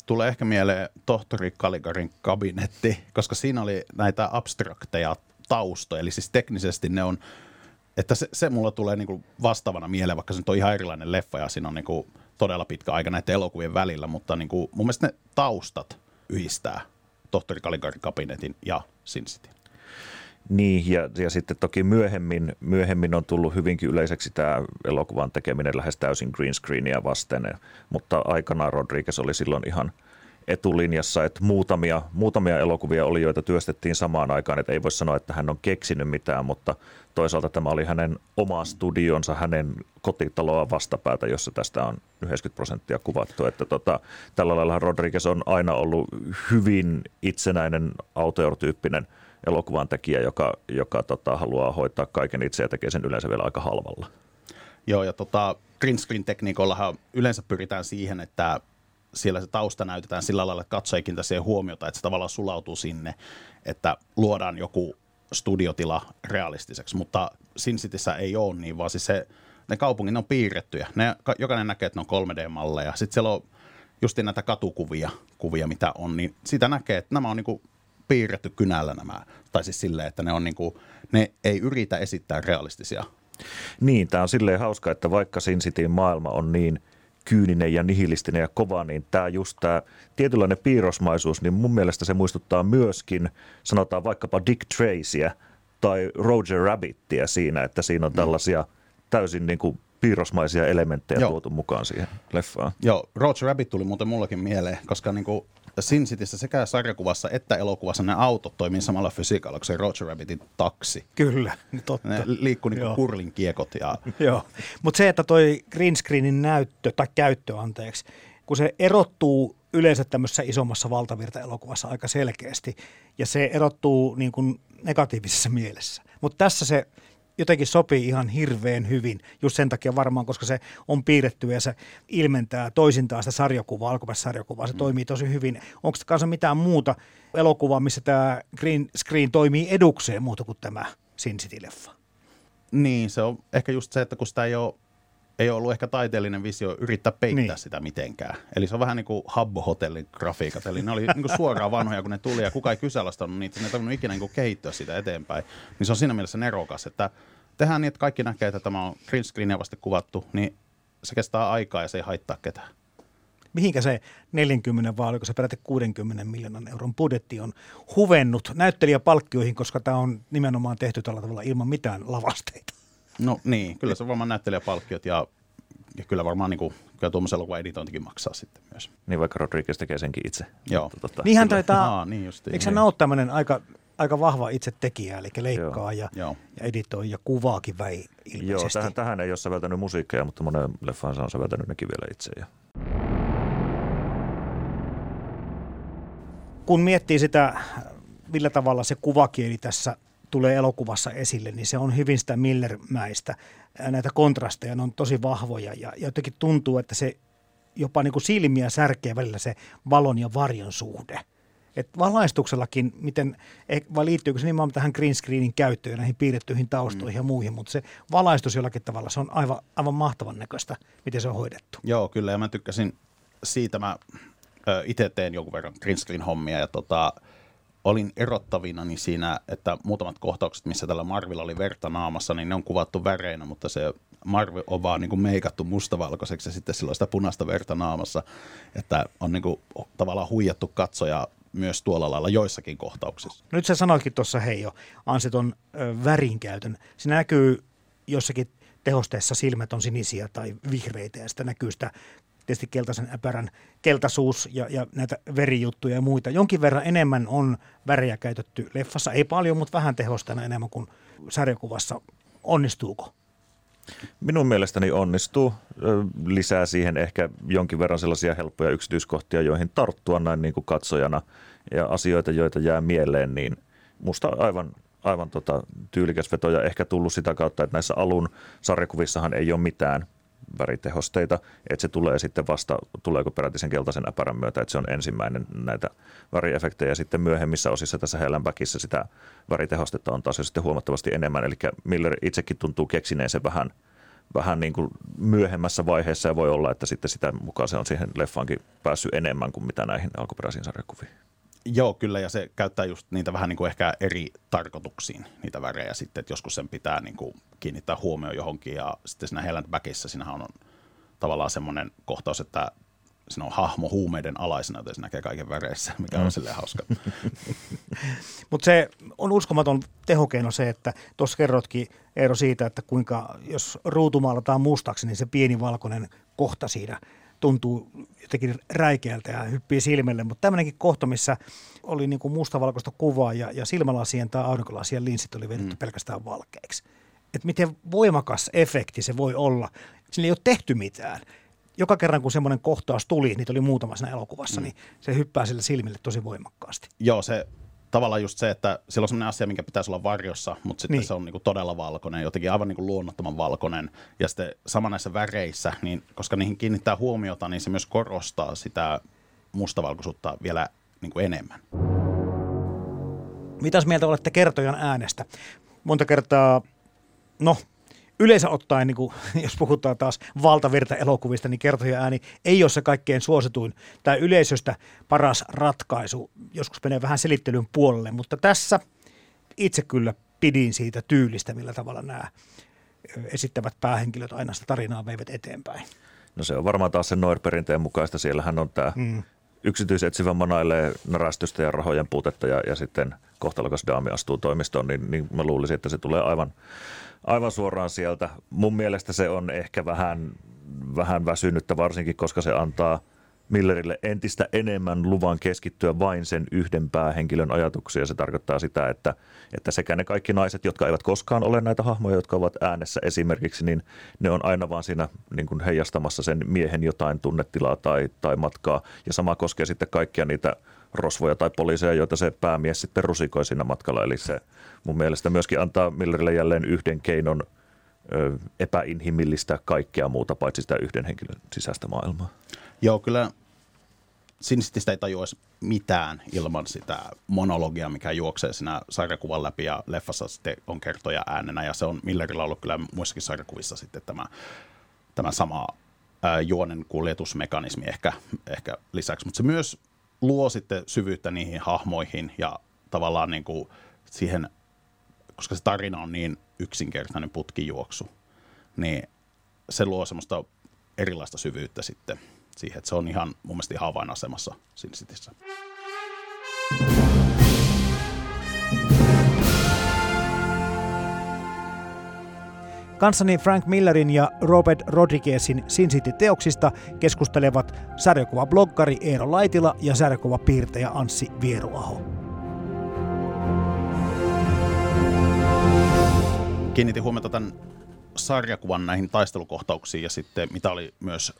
tulee ehkä mieleen tohtori Kaligarin kabinetti, koska siinä oli näitä abstrakteja taustoja, eli siis teknisesti ne on että se, se mulla tulee niinku vastaavana mieleen, vaikka se on ihan erilainen leffa ja siinä on niinku todella pitkä aika näiden elokuvien välillä, mutta niinku, mun mielestä ne taustat yhdistää tohtori Kaligarin kabinetin ja Sin City. Niin, ja, ja sitten toki myöhemmin, myöhemmin on tullut hyvinkin yleiseksi tämä elokuvan tekeminen lähes täysin green screenia vasten, mutta aikanaan Rodriguez oli silloin ihan – etulinjassa, että muutamia, muutamia elokuvia oli, joita työstettiin samaan aikaan, että ei voi sanoa, että hän on keksinyt mitään, mutta toisaalta tämä oli hänen oma studionsa, hänen kotitaloa vastapäätä, jossa tästä on 90 prosenttia kuvattu, että tota, tällä lailla Rodriguez on aina ollut hyvin itsenäinen auteortyyppinen elokuvan tekijä, joka, joka tota, haluaa hoitaa kaiken itse ja tekee sen yleensä vielä aika halvalla. Joo, ja tota, green screen tekniikollahan yleensä pyritään siihen, että siellä se tausta näytetään sillä lailla, että katsoja siihen huomiota, että se tavallaan sulautuu sinne, että luodaan joku studiotila realistiseksi, mutta Sin Cityssä ei ole niin, vaan siis se, ne kaupungit on piirrettyjä. Ne, jokainen näkee, että ne on 3D-malleja. Sitten siellä on just näitä katukuvia, kuvia, mitä on, niin sitä näkee, että nämä on niinku piirretty kynällä nämä. Tai siis silleen, että ne, on niinku, ne ei yritä esittää realistisia niin, tämä on silleen hauska, että vaikka Sin Cityn maailma on niin – kyyninen ja nihilistinen ja kova, niin tämä just tämä tietynlainen piirrosmaisuus, niin mun mielestä se muistuttaa myöskin, sanotaan vaikkapa Dick Tracyä tai Roger Rabbittia siinä, että siinä on mm. tällaisia täysin niin kuin piirrosmaisia elementtejä Joo. tuotu mukaan siihen leffaan. Joo, Roger Rabbit tuli muuten mullakin mieleen, koska niin kuin Sin Cityssä sekä sarjakuvassa että elokuvassa ne autot toimii samalla fysiikalla kuin se Roger Rabbitin taksi. Kyllä, (laughs) totta. Ne liikkuu niin kurlin kiekot. Ja... (laughs) Joo, mutta se, että toi green screenin näyttö tai käyttö, anteeksi, kun se erottuu yleensä tämmöisessä isommassa valtavirta-elokuvassa aika selkeästi, ja se erottuu niin kuin negatiivisessa mielessä. Mutta tässä se jotenkin sopii ihan hirveän hyvin, just sen takia varmaan, koska se on piirretty ja se ilmentää toisintaan sitä sarjakuvaa, alkuperäissarjakuvaa, se mm. toimii tosi hyvin. Onko kanssa mitään muuta elokuvaa, missä tämä green screen toimii edukseen muuta kuin tämä Sin City-leffa? Niin, se on ehkä just se, että kun sitä ei ole ei ollut ehkä taiteellinen visio yrittää peittää niin. sitä mitenkään. Eli se on vähän niin kuin Habbo-hotellin grafiikat. Eli ne oli niin kuin suoraan vanhoja, kun ne tuli ja kuka ei kyseenalaistanut niitä. Ne ei tarvinnut ikinä niin kehittyä sitä eteenpäin. Niin se on siinä mielessä nerokas, että tehdään niin, että kaikki näkee, että tämä on green screen vasta kuvattu, niin se kestää aikaa ja se ei haittaa ketään. Mihinkä se 40 vai oliko se peräti 60 miljoonan euron budjetti on huvennut näyttelijäpalkkioihin, koska tämä on nimenomaan tehty tällä tavalla ilman mitään lavasteita? No niin, kyllä se on varmaan näyttelijäpalkkiot ja, ja kyllä varmaan niin kuin, kyllä tuommoisen elokuvan editointikin maksaa sitten myös. Niin vaikka Rodriguez tekee senkin itse. Joo. Tota, niin hän taitaa, Aa, niin just, eikö hän ole tämmöinen aika, aika vahva itse tekijä, eli leikkaa Joo. ja, Joo. ja editoi ja kuvaakin väi ilmeisesti. Joo, tähän, tähän ei ole säveltänyt musiikkeja, mutta monen leffaan on säveltänyt nekin vielä itse. Ja... Kun miettii sitä, millä tavalla se kuvakieli tässä tulee elokuvassa esille, niin se on hyvin sitä Millermäistä. Näitä kontrasteja ne on tosi vahvoja ja, ja jotenkin tuntuu, että se jopa niin kuin silmiä särkeä välillä se valon ja varjon suhde. Et valaistuksellakin, miten, eh, vai liittyykö se nimenomaan tähän green screenin käyttöön ja näihin piirrettyihin taustoihin mm. ja muihin, mutta se valaistus jollakin tavalla, se on aivan, aivan mahtavan näköistä, miten se on hoidettu. Joo, kyllä, ja mä tykkäsin siitä, mä itse teen jonkun verran green screen hommia, ja tota, olin erottavina niin siinä, että muutamat kohtaukset, missä tällä Marvilla oli verta naamassa, niin ne on kuvattu väreinä, mutta se Marvi on vaan niin kuin meikattu mustavalkoiseksi ja sitten silloin sitä punaista verta naamassa, että on niin kuin tavallaan huijattu katsoja myös tuolla lailla joissakin kohtauksissa. Nyt sä sanoitkin tuossa hei jo ansiton värinkäytön. Se näkyy jossakin tehosteessa silmät on sinisiä tai vihreitä ja sitä näkyy sitä tietysti keltaisen äpärän keltaisuus ja, ja näitä verijuttuja ja muita. Jonkin verran enemmän on väriä käytetty leffassa, ei paljon, mutta vähän tehostana enemmän kuin sarjakuvassa. Onnistuuko? Minun mielestäni onnistuu. Lisää siihen ehkä jonkin verran sellaisia helppoja yksityiskohtia, joihin tarttua näin niin kuin katsojana ja asioita, joita jää mieleen, niin musta aivan, aivan tota, tyylikäs veto ja ehkä tullut sitä kautta, että näissä alun sarjakuvissahan ei ole mitään väritehosteita, että se tulee sitten vasta, tuleeko peräti sen keltaisen äpärän myötä, että se on ensimmäinen näitä väriefektejä. Sitten myöhemmissä osissa tässä Hellänbäkissä sitä väritehostetta on taas jo sitten huomattavasti enemmän, eli Miller itsekin tuntuu keksineen se vähän, vähän niin kuin myöhemmässä vaiheessa ja voi olla, että sitten sitä mukaan se on siihen leffaankin päässyt enemmän kuin mitä näihin alkuperäisiin sarjakuviin. Joo, kyllä, ja se käyttää just niitä vähän niin kuin ehkä eri tarkoituksiin, niitä värejä sitten, että joskus sen pitää niin kuin kiinnittää huomioon johonkin, ja sitten siinä Hell Backissä siinähän on tavallaan semmoinen kohtaus, että siinä on hahmo huumeiden alaisena, joten se näkee kaiken väreissä, (laughs) mikä on mm. silleen hauska. (laughs) Mutta se on uskomaton tehokeino se, että tuossa kerrotkin Eero siitä, että kuinka jos ruutu maalataan mustaksi, niin se pieni valkoinen kohta siinä tuntuu jotenkin räikeältä ja hyppii silmille, mutta tämmöinenkin kohta, missä oli niin kuin mustavalkoista kuvaa ja, ja silmälasien tai aurinkolasien linssit oli vedetty mm. pelkästään valkeiksi. Että miten voimakas efekti se voi olla. Sillä ei ole tehty mitään. Joka kerran, kun semmoinen kohtaus tuli, niitä oli muutama siinä elokuvassa, mm. niin se hyppää sille silmille tosi voimakkaasti. Joo, se tavallaan just se, että sillä on sellainen asia, minkä pitäisi olla varjossa, mutta sitten niin. se on niin kuin todella valkoinen, jotenkin aivan niin kuin luonnottoman valkoinen. Ja sitten sama näissä väreissä, niin koska niihin kiinnittää huomiota, niin se myös korostaa sitä mustavalkoisuutta vielä niin kuin enemmän. Mitäs mieltä olette kertojan äänestä? Monta kertaa, no yleensä ottaen, niin kuin, (laughs) jos puhutaan taas valtavirta elokuvista, niin kertoja ääni ei ole se kaikkein suosituin tai yleisöstä paras ratkaisu. Joskus menee vähän selittelyn puolelle, mutta tässä itse kyllä pidin siitä tyylistä, millä tavalla nämä esittävät päähenkilöt aina sitä tarinaa veivät eteenpäin. No se on varmaan taas sen Noir-perinteen mukaista. Siellähän on tämä mm. yksityisetsivä manailee narästystä ja rahojen puutetta ja, ja sitten kohtalokas daami astuu toimistoon, niin, niin mä luulisin, että se tulee aivan aivan suoraan sieltä. Mun mielestä se on ehkä vähän, vähän väsynyttä, varsinkin koska se antaa Millerille entistä enemmän luvan keskittyä vain sen yhden päähenkilön ajatuksiin. Se tarkoittaa sitä, että, että sekä ne kaikki naiset, jotka eivät koskaan ole näitä hahmoja, jotka ovat äänessä esimerkiksi, niin ne on aina vaan siinä niin kuin heijastamassa sen miehen jotain tunnetilaa tai, tai matkaa. Ja sama koskee sitten kaikkia niitä rosvoja tai poliiseja, joita se päämies sitten rusikoi siinä matkalla. Eli se mun mielestä myöskin antaa Millerille jälleen yhden keinon ö, epäinhimillistä kaikkea muuta paitsi sitä yhden henkilön sisäistä maailmaa. Joo, kyllä Sin Citystä ei tajuaisi mitään ilman sitä monologia, mikä juoksee siinä sarjakuvan läpi ja leffassa sitten on kertoja äänenä ja se on Millerillä ollut kyllä muissakin sarjakuvissa sitten tämä, tämä sama juonen kuljetusmekanismi ehkä, ehkä lisäksi, mutta se myös luo sitten syvyyttä niihin hahmoihin ja tavallaan niin kuin siihen, koska se tarina on niin yksinkertainen putkijuoksu, niin se luo semmoista erilaista syvyyttä sitten siihen, että se on ihan mun mielestä ihan avainasemassa Sin Cityssä. Kanssani Frank Millerin ja Robert Rodriguezin Sin City-teoksista keskustelevat sarjakuva-bloggari Eero Laitila ja sarjakuva-piirtäjä Anssi Vieruaho. Kiinnitin huomiota tämän sarjakuvan näihin taistelukohtauksiin ja sitten mitä oli myös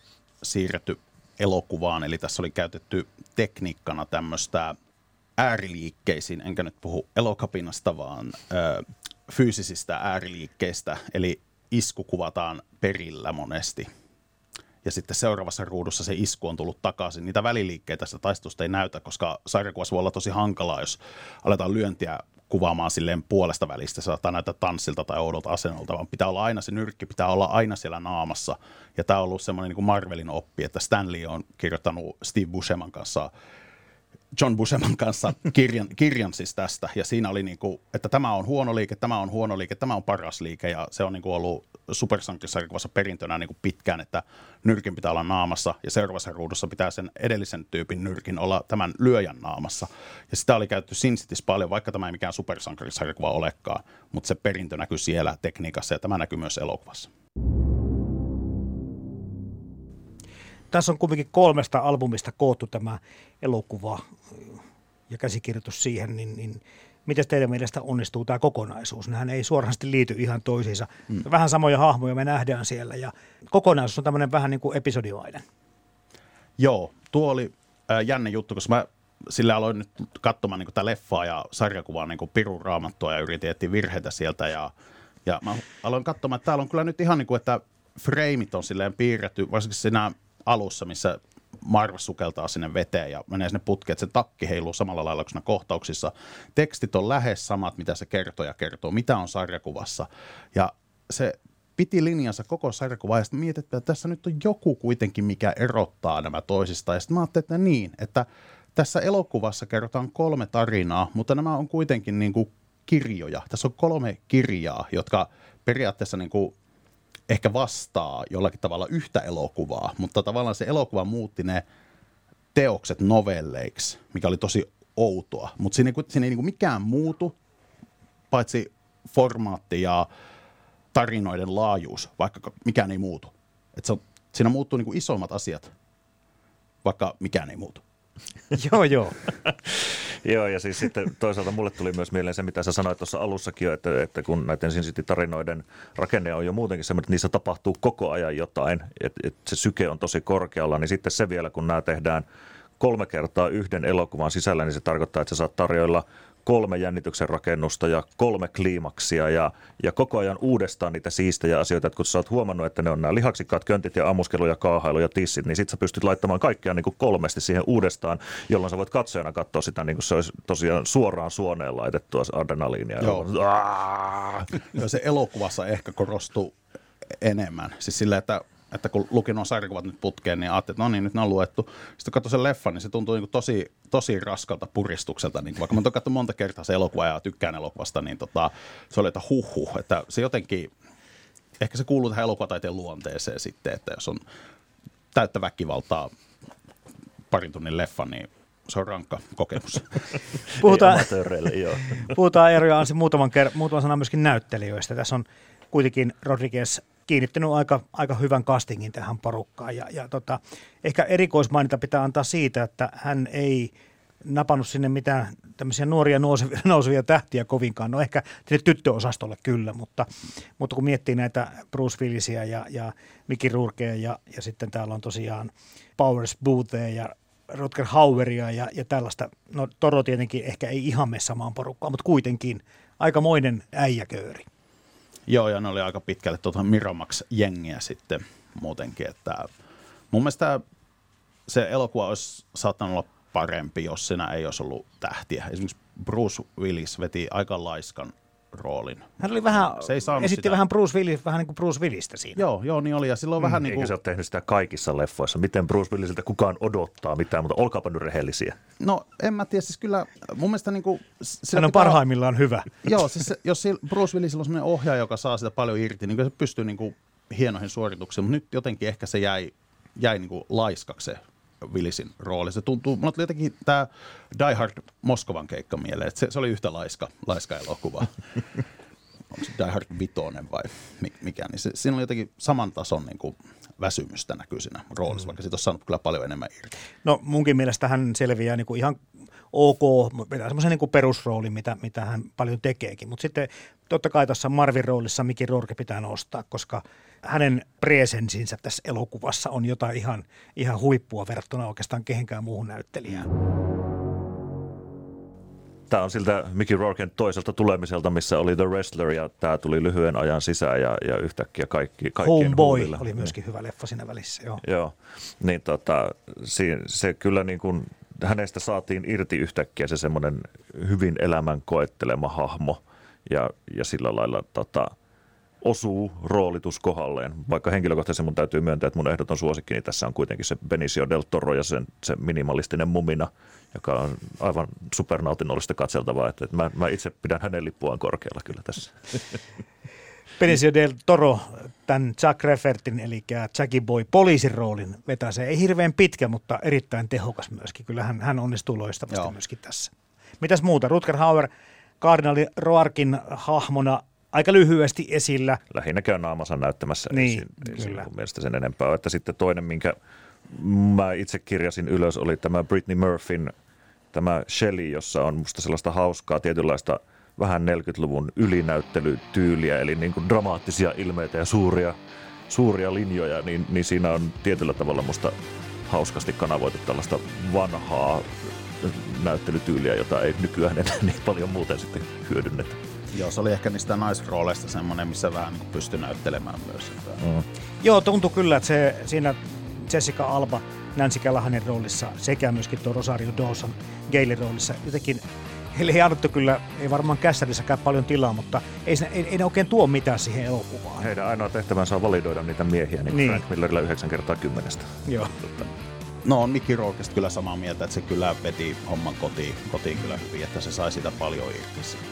siirretty elokuvaan. Eli tässä oli käytetty tekniikkana tämmöistä ääriliikkeisiin, enkä nyt puhu elokapinasta, vaan ö, fyysisistä ääriliikkeistä. Eli isku kuvataan perillä monesti. ja sitten seuraavassa ruudussa se isku on tullut takaisin. Niitä väliliikkeitä tästä taistelusta ei näytä, koska sarjakuvassa voi olla tosi hankalaa, jos aletaan lyöntiä kuvaamaan silleen puolesta välistä. Saattaa näyttää tanssilta tai oudolta asennolta, vaan pitää olla aina se nyrkki, pitää olla aina siellä naamassa. Ja tämä on ollut semmoinen niin kuin Marvelin oppi, että Stanley on kirjoittanut Steve Buscema'n kanssa John Buscema'n kanssa kirjan, (laughs) kirjan siis tästä, ja siinä oli niin kuin, että tämä on huono liike, tämä on huono liike, tämä on paras liike, ja se on niin kuin ollut supersankarisarjakuvassa perintönä niin kuin pitkään, että nyrkin pitää olla naamassa, ja seuraavassa ruudussa pitää sen edellisen tyypin nyrkin olla tämän lyöjän naamassa. Ja sitä oli käytetty Sin paljon, vaikka tämä ei mikään supersankarisarjakuva olekaan, mutta se perintö näkyy siellä tekniikassa, ja tämä näkyy myös elokuvassa. Tässä on kuitenkin kolmesta albumista koottu tämä elokuva ja käsikirjoitus siihen, niin, niin miten teidän mielestä onnistuu tämä kokonaisuus? Nehän ei suorasti liity ihan toisiinsa. Mm. Vähän samoja hahmoja me nähdään siellä ja kokonaisuus on tämmöinen vähän niin kuin episodimainen. Joo, tuo oli äh, jänne juttu, koska mä sillä aloin nyt katsomaan niin tätä leffaa ja sarjakuvaa niin pirun raamattua ja yritin etsiä virheitä sieltä ja, ja mä aloin katsomaan, että täällä on kyllä nyt ihan niin kuin, että freimit on silleen piirretty, varsinkin siinä alussa, missä Marva sukeltaa sinne veteen ja menee sinne putkeen, että se takki heiluu samalla lailla kuin kohtauksissa. Tekstit on lähes samat, mitä se kertoja kertoo, mitä on sarjakuvassa. Ja se piti linjansa koko sarjakuvaa ja sitten että tässä nyt on joku kuitenkin, mikä erottaa nämä toisistaan. Ja sitten mä ajattelin, että niin, että tässä elokuvassa kerrotaan kolme tarinaa, mutta nämä on kuitenkin niin kuin kirjoja. Tässä on kolme kirjaa, jotka periaatteessa niin kuin ehkä vastaa jollakin tavalla yhtä elokuvaa, mutta tavallaan se elokuva muutti ne teokset novelleiksi, mikä oli tosi outoa. Mutta siinä, siinä ei niin kuin mikään muutu, paitsi formaatti ja tarinoiden laajuus, vaikka mikään ei muutu. Et se siinä muuttuu kuin isommat asiat, vaikka mikään ei muutu. (laughs) joo, joo. (laughs) joo, ja siis sitten toisaalta mulle tuli myös mieleen se, mitä sä sanoit tuossa alussakin, että, että kun näiden Sin City-tarinoiden rakenne on jo muutenkin semmoinen, että niissä tapahtuu koko ajan jotain, että, että se syke on tosi korkealla, niin sitten se vielä, kun nämä tehdään kolme kertaa yhden elokuvan sisällä, niin se tarkoittaa, että sä saat tarjoilla kolme jännityksen rakennusta ja kolme kliimaksia ja, ja koko ajan uudestaan niitä siistejä asioita, että kun sä oot huomannut, että ne on nämä lihaksikkaat köntit ja ammuskelu ja kaahailu ja tissit, niin sit sä pystyt laittamaan kaikkia niin kuin kolmesti siihen uudestaan, jolloin sä voit katsojana katsoa sitä niin kuin se olisi tosiaan suoraan suoneen laitettua adrenaliinia. Joo. Joo, se elokuvassa ehkä korostuu enemmän. Siis sillä, että että kun lukin nuo sarjakuvat nyt putkeen, niin ajattelin, että no niin, nyt ne on luettu. Sitten kun katsoin sen leffan, niin se tuntuu niin tosi, tosi raskalta puristukselta. Niin vaikka mä oon katsonut monta kertaa se elokuva ja tykkään elokuvasta, niin tota, se oli, että huhu, että se jotenkin, ehkä se kuuluu tähän elokuvataiteen luonteeseen sitten, että jos on täyttä väkivaltaa parin tunnin leffa, niin se on rankka kokemus. (laughs) puhutaan, puhutaan Eero ja Ansi muutaman, ker- muutaman sanan myöskin näyttelijöistä. Tässä on kuitenkin Rodriguez kiinnittänyt aika, aika hyvän castingin tähän porukkaan. Ja, ja tota, ehkä erikoismaininta pitää antaa siitä, että hän ei napannut sinne mitään tämmöisiä nuoria nousevia, (laughs) nousevia tähtiä kovinkaan. No ehkä sinne tyttöosastolle kyllä, mutta, mutta kun miettii näitä Bruce Willisia ja, ja Mickey Rourkea ja, ja sitten täällä on tosiaan Powers Boothia ja Rutger Haueria ja, ja tällaista. No Toro tietenkin ehkä ei ihan mene samaan porukkaan, mutta kuitenkin aikamoinen äijäkööri. Joo, ja ne oli aika pitkälle tuota Miramax-jengiä sitten muutenkin. Että mun mielestä se elokuva olisi saattanut olla parempi, jos siinä ei olisi ollut tähtiä. Esimerkiksi Bruce Willis veti aika laiskan roolin. Hän oli vähän, se ei esitti sitä. vähän Bruce Willis, vähän niin kuin Bruce Willistä siinä. Joo, joo, niin oli. Ja silloin mm, vähän niin kuin... se ole tehnyt sitä kaikissa leffoissa? Miten Bruce Willisiltä kukaan odottaa mitään, mutta olkaapa nyt rehellisiä. No, en mä tiedä. Siis kyllä mun mielestä niin kuin... Hän on pitää... parhaimmillaan hyvä. (laughs) joo, siis se, jos Bruce Willisillä on sellainen ohjaaja, joka saa sitä paljon irti, niin se pystyy niin kuin hienoihin suorituksiin, mutta nyt jotenkin ehkä se jäi, jäi niin kuin laiskaksi se Willisin rooli. Se tuntuu, mulla tuli jotenkin tämä Die Hard Moskovan keikka mieleen, että se, se oli yhtä laiska, laiska elokuva. (laughs) Onko se Die Hard Vitoinen vai mikä, niin se, siinä oli jotenkin saman tason niin kuin väsymystä näkyy siinä roolissa, mm. vaikka siitä on saanut kyllä paljon enemmän irti. No munkin mielestä hän selviää niin kuin ihan ok, vetää semmoisen niin perusroolin, mitä, mitä hän paljon tekeekin. Mutta sitten totta kai tässä Marvin roolissa Mickey Rourke pitää nostaa, koska hänen presensinsä tässä elokuvassa on jotain ihan, ihan huippua verrattuna oikeastaan kehenkään muuhun näyttelijään. tämä on siltä Mickey Rourken toiselta tulemiselta, missä oli The Wrestler ja tämä tuli lyhyen ajan sisään ja, ja yhtäkkiä kaikki, kaikkien Homeboy huulilla. oli myöskin hyvä leffa siinä välissä, joo. Joo, niin tota, se, se kyllä niin kuin, hänestä saatiin irti yhtäkkiä se semmoinen hyvin elämän koettelema hahmo ja, ja sillä lailla tota, osuu roolitus kohdalleen. Vaikka henkilökohtaisesti mun täytyy myöntää, että mun ehdoton suosikkini tässä on kuitenkin se Benicio del Toro ja sen, se minimalistinen mumina, joka on aivan supernautinnollista katseltavaa. Että, että mä, mä itse pidän hänen lippuaan korkealla kyllä tässä. (laughs) Benicio del Toro tämän Chuck Raffertin, eli Jackie Boy poliisin roolin vetää se. Ei hirveän pitkä, mutta erittäin tehokas myöskin. Kyllä hän, hän onnistuu loistavasti Joo. myöskin tässä. Mitäs muuta? Rutger Hauer, kardinaali Roarkin hahmona aika lyhyesti esillä. Lähinnä käy naamansa näyttämässä. Niin, ei, kyllä. Mielestä sen enempää. Että sitten toinen, minkä mä itse kirjasin ylös, oli tämä Britney Murphyn tämä Shelley, jossa on musta sellaista hauskaa tietynlaista vähän 40-luvun ylinäyttelytyyliä, eli niin kuin dramaattisia ilmeitä ja suuria, suuria linjoja, niin, niin siinä on tietyllä tavalla musta hauskasti kanavoitu tällaista vanhaa näyttelytyyliä, jota ei nykyään enää niin paljon muuten sitten hyödynnetä. Joo, se oli ehkä niistä naisrooleista semmoinen, missä vähän niin pystyi näyttelemään myös. Mm. Joo, tuntui kyllä, että se, siinä Jessica Alba Nancy Callahanin roolissa sekä myöskin tuo Rosario Dawson Gailin roolissa. Jotenkin heille ei annettu kyllä, ei varmaan kässärissäkään paljon tilaa, mutta ei, ei, ei ne oikein tuo mitään siihen elokuvaan. Heidän ainoa tehtävänsä on validoida niitä miehiä, niin, niin. Frank Millerillä 9 kertaa kymmenestä. Joo. No on Mickey Rourkesta kyllä samaa mieltä, että se kyllä veti homman kotiin, kotiin kyllä hyvin, että se sai sitä paljon irti siinä.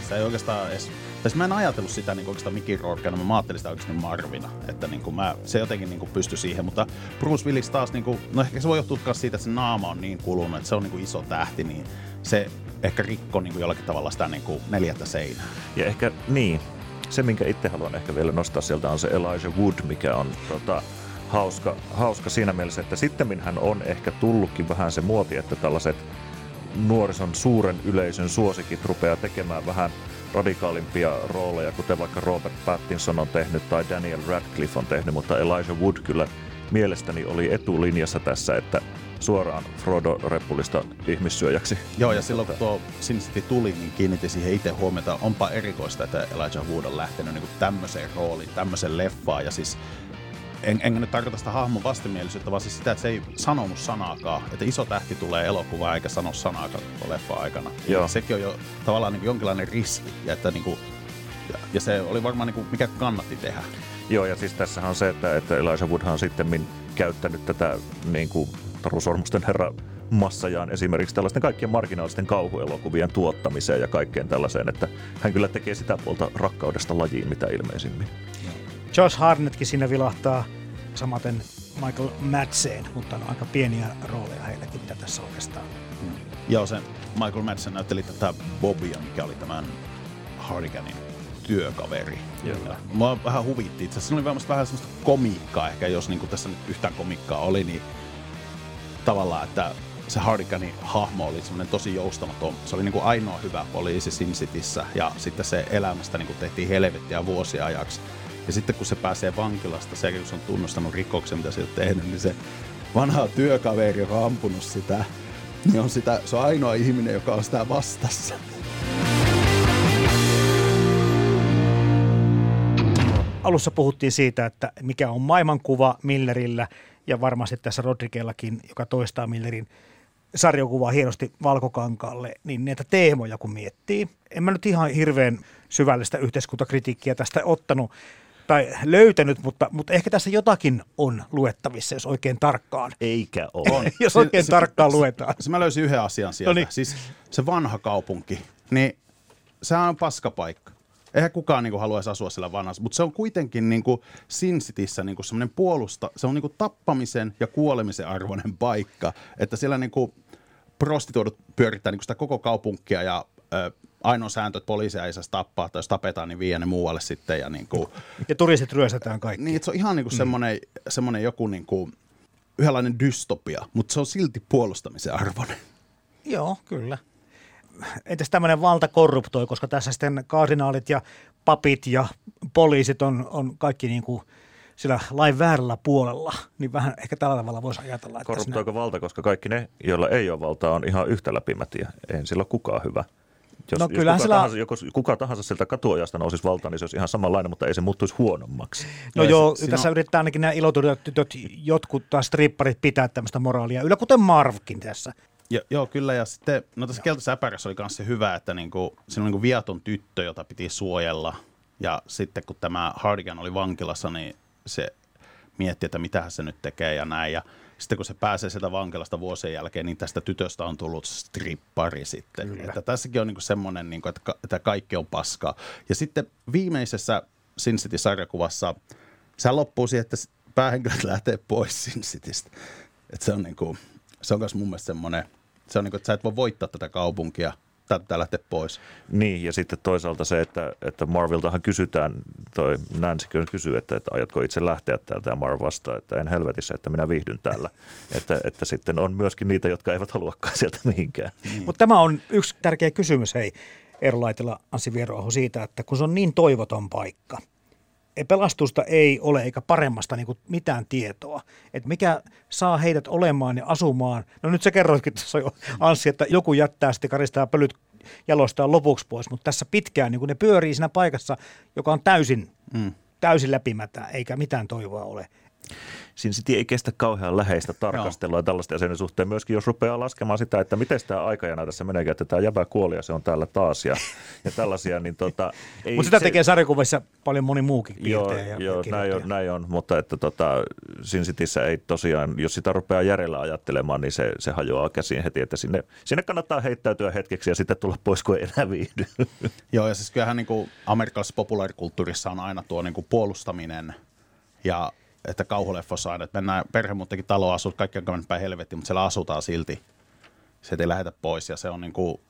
Sitä ei oikeastaan edes... Tai mä en ajatellut sitä niin oikeastaan Mickey Rourkena, mä ajattelin sitä oikeastaan Marvina, että niin kuin mä, se jotenkin niin kuin pystyi siihen, mutta Bruce Willis taas, niin kuin, no ehkä se voi johtua siitä, että se naama on niin kulunut, että se on niin kuin iso tähti, niin se ehkä rikko niin kuin jollakin tavalla sitä niin kuin neljättä seinää. Ja ehkä niin, se minkä itse haluan ehkä vielä nostaa sieltä on se Elijah Wood, mikä on tota, hauska, hauska siinä mielessä, että sitten hän on ehkä tullutkin vähän se muoti, että tällaiset nuorison suuren yleisön suosikit rupeaa tekemään vähän radikaalimpia rooleja, kuten vaikka Robert Pattinson on tehnyt tai Daniel Radcliffe on tehnyt, mutta Elijah Wood kyllä mielestäni oli etulinjassa tässä, että suoraan Frodo Reppulista ihmissyöjäksi. Joo, ja silloin kun tuo Sin City tuli, niin kiinnitti siihen itse huomiota. Onpa erikoista, että Elijah Wood on lähtenyt niin tämmöiseen rooliin, tämmöiseen leffaan. Ja siis en, en nyt tarkoita sitä hahmon vastamielisyyttä, vaan siis sitä, että se ei sanonut sanaakaan. Että iso tähti tulee elokuvaan eikä sano sanaakaan leffa aikana. Joo. Sekin on jo tavallaan niin jonkinlainen riski. Ja, että niin kuin, ja, ja se oli varmaan niin kuin, mikä kannatti tehdä. Joo, ja siis tässä on se, että, että Elijah Woodhan on sitten käyttänyt tätä niin kuin Taru Sormusten herra massajaan esimerkiksi tällaisten kaikkien marginaalisten kauhuelokuvien tuottamiseen ja kaikkeen tällaiseen, että hän kyllä tekee sitä puolta rakkaudesta lajiin mitä ilmeisimmin. Josh Harnetkin siinä vilahtaa, samaten Michael Madsen, mutta on aika pieniä rooleja heilläkin, mitä tässä oikeastaan. Mm. Joo, se Michael Madsen näytteli tätä Bobia, mikä oli tämän Hardiganin työkaveri. Kyllä. Mua vähän huvitti itse asiassa. Se oli vähän semmoista komiikkaa ehkä, jos niin tässä nyt yhtään komiikkaa oli, niin tavallaan, että se Hardiganin hahmo oli semmoinen tosi joustamaton. Se oli niin kuin ainoa hyvä poliisi Sin Cityssä ja sitten se elämästä niin kuin tehtiin helvettiä vuosia ajaksi. Ja sitten kun se pääsee vankilasta, se kun se on tunnustanut rikoksen, mitä se on tehnyt, niin se vanha työkaveri, joka on ampunut sitä, niin on sitä, se on ainoa ihminen, joka on sitä vastassa. Alussa puhuttiin siitä, että mikä on maailmankuva Millerillä ja varmasti tässä Rodrikellakin, joka toistaa Millerin sarjakuvaa hienosti valkokankaalle, niin näitä teemoja kun miettii, en mä nyt ihan hirveän syvällistä yhteiskuntakritiikkiä tästä ottanut, tai löytänyt, mutta, mutta ehkä tässä jotakin on luettavissa, jos oikein tarkkaan. Eikä ole. (laughs) jos oikein se, tarkkaan se, luetaan. Se, se mä löysin yhden asian sieltä. Noniin. Siis se vanha kaupunki, niin sehän on paskapaikka. Eihän kukaan niin kuin, haluaisi asua siellä vanhassa, mutta se on kuitenkin niin kuin Sin Cityssä niin kuin semmoinen puolusta, se on niin kuin tappamisen ja kuolemisen arvoinen paikka, että siellä niin kuin prostituodut pyörittää niin kuin sitä koko kaupunkia ja ainoa sääntö, että poliisia ei saa tappaa, tai jos tapetaan, niin vie ne muualle sitten. Ja, niin kuin, ja turistit ryöstetään kaikki. Niin, se on ihan niin kuin mm. semmoinen, semmoinen joku niin kuin, yhdenlainen dystopia, mutta se on silti puolustamisen arvoinen. Joo, kyllä. Entäs tämmöinen valta korruptoi, koska tässä sitten kardinaalit ja papit ja poliisit on, on kaikki niin kuin sillä lain väärällä puolella, niin vähän ehkä tällä tavalla voisi ajatella. Että Korruptoiko sinä... valta, koska kaikki ne, joilla ei ole valtaa, on ihan yhtä läpimätiä. Eihän sillä ole kukaan hyvä. Jos, no, jos kuka, sillä... tahansa, jos kuka tahansa sieltä katuojasta nousisi valtaan, niin se olisi ihan samanlainen, mutta ei se muuttuisi huonommaksi. No ja joo, se, tässä on... yrittää ainakin nämä ilotuliot tytöt, jotkut taas stripparit pitää tämmöistä moraalia yllä, kuten Marvkin tässä. Jo, joo, kyllä. Ja sitten, no tässä Keltaisessa äpärässä oli myös se hyvä, että niinku, siinä on niinku viaton tyttö, jota piti suojella. Ja sitten kun tämä Hardigan oli vankilassa, niin se mietti, että mitä se nyt tekee ja näin. Ja sitten kun se pääsee sieltä vankilasta vuosien jälkeen, niin tästä tytöstä on tullut strippari sitten. Kyllä. Että tässäkin on niinku semmoinen, niinku, että, että kaikki on paskaa. Ja sitten viimeisessä Sin City-sarjakuvassa se loppuu siihen, että päähenkilöt lähtee pois Sin Citystä. Että se on, niinku, se on myös mun mielestä semmoinen, se on niinku, että sä et voi voittaa tätä kaupunkia – pitää lähteä pois. Niin, ja sitten toisaalta se, että, että Marviltahan kysytään, toi Nancy kysyy, että, että aiotko itse lähteä täältä, ja Marv vastaa, että en helvetissä, että minä viihdyn täällä. (laughs) että, että sitten on myöskin niitä, jotka eivät haluakaan sieltä mihinkään. Niin. Mutta tämä on yksi tärkeä kysymys, hei, Eero Laitila, Anssi Vieroaho, siitä, että kun se on niin toivoton paikka – pelastusta ei ole eikä paremmasta niin kuin mitään tietoa. Että mikä saa heidät olemaan ja asumaan. No nyt sä kerroitkin tuossa jo Anssi, että joku jättää sitten karistaa pölyt jalostaa lopuksi pois, mutta tässä pitkään niin kuin ne pyörii siinä paikassa, joka on täysin, mm. täysin läpimätä, eikä mitään toivoa ole. Sin City ei kestä kauhean läheistä tarkastelua tällaista asian suhteen. Myöskin jos rupeaa laskemaan sitä, että miten tämä aikajana tässä menee, että tämä jäbä kuoli ja se on täällä taas ja, ja tällaisia. Niin tota, (laughs) Mutta sitä se, tekee sarjakuvissa paljon moni muukin Joo, ja joo näin, on, näin on, mutta että tota, Sin Cityssä ei tosiaan, jos sitä rupeaa järjellä ajattelemaan, niin se, se hajoaa käsiin heti, että sinne, sinne kannattaa heittäytyä hetkeksi ja sitten tulla pois, kun ei enää viihdy. (laughs) Joo, ja siis kyllähän niin kuin amerikkalaisessa populaarikulttuurissa on aina tuo niin kuin puolustaminen ja että kauhuleffossa aina, että mennään perhe muuttakin talo asuu, kaikki on käynyt päin helvettiin, mutta siellä asutaan silti. Se ei lähetä pois ja se on niin kuin,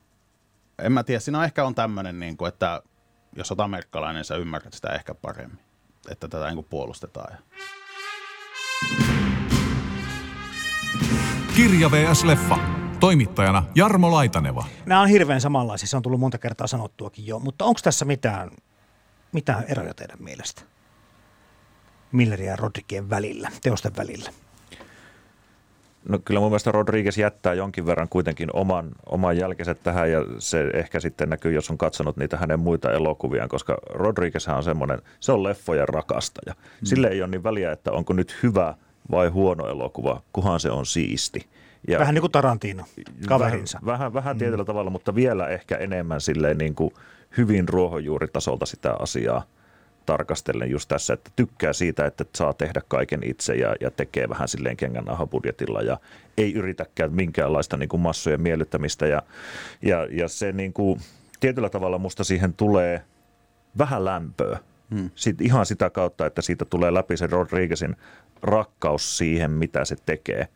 en mä tiedä, siinä ehkä on tämmöinen, niin kuin, että jos olet amerikkalainen, niin sä ymmärrät sitä ehkä paremmin, että tätä niin kuin puolustetaan. Kirja vs. Leffa. Toimittajana Jarmo Laitaneva. Nämä on hirveän samanlaisia, se on tullut monta kertaa sanottuakin jo, mutta onko tässä mitään, mitään eroja teidän mielestä? Millerin ja Rodriguezin välillä, teosten välillä? No kyllä mun mielestä Rodriguez jättää jonkin verran kuitenkin oman, oman jälkensä tähän ja se ehkä sitten näkyy, jos on katsonut niitä hänen muita elokuviaan, koska Rodriguez on semmoinen, se on leffojen rakastaja. Hmm. Sille ei ole niin väliä, että onko nyt hyvä vai huono elokuva, kuhan se on siisti. Ja vähän niin kuin Tarantino, kaverinsa. Vähän, vähän, vähän tietyllä hmm. tavalla, mutta vielä ehkä enemmän silleen niin kuin hyvin ruohonjuuritasolta sitä asiaa tarkastellen just tässä, että tykkää siitä, että saa tehdä kaiken itse ja, ja tekee vähän silleen kengän budjetilla ja ei yritäkään minkäänlaista niin kuin massojen miellyttämistä ja, ja, ja se niin kuin, tietyllä tavalla musta siihen tulee vähän lämpöä. Hmm. Sitten ihan sitä kautta, että siitä tulee läpi se Rodriguezin rakkaus siihen, mitä se tekee,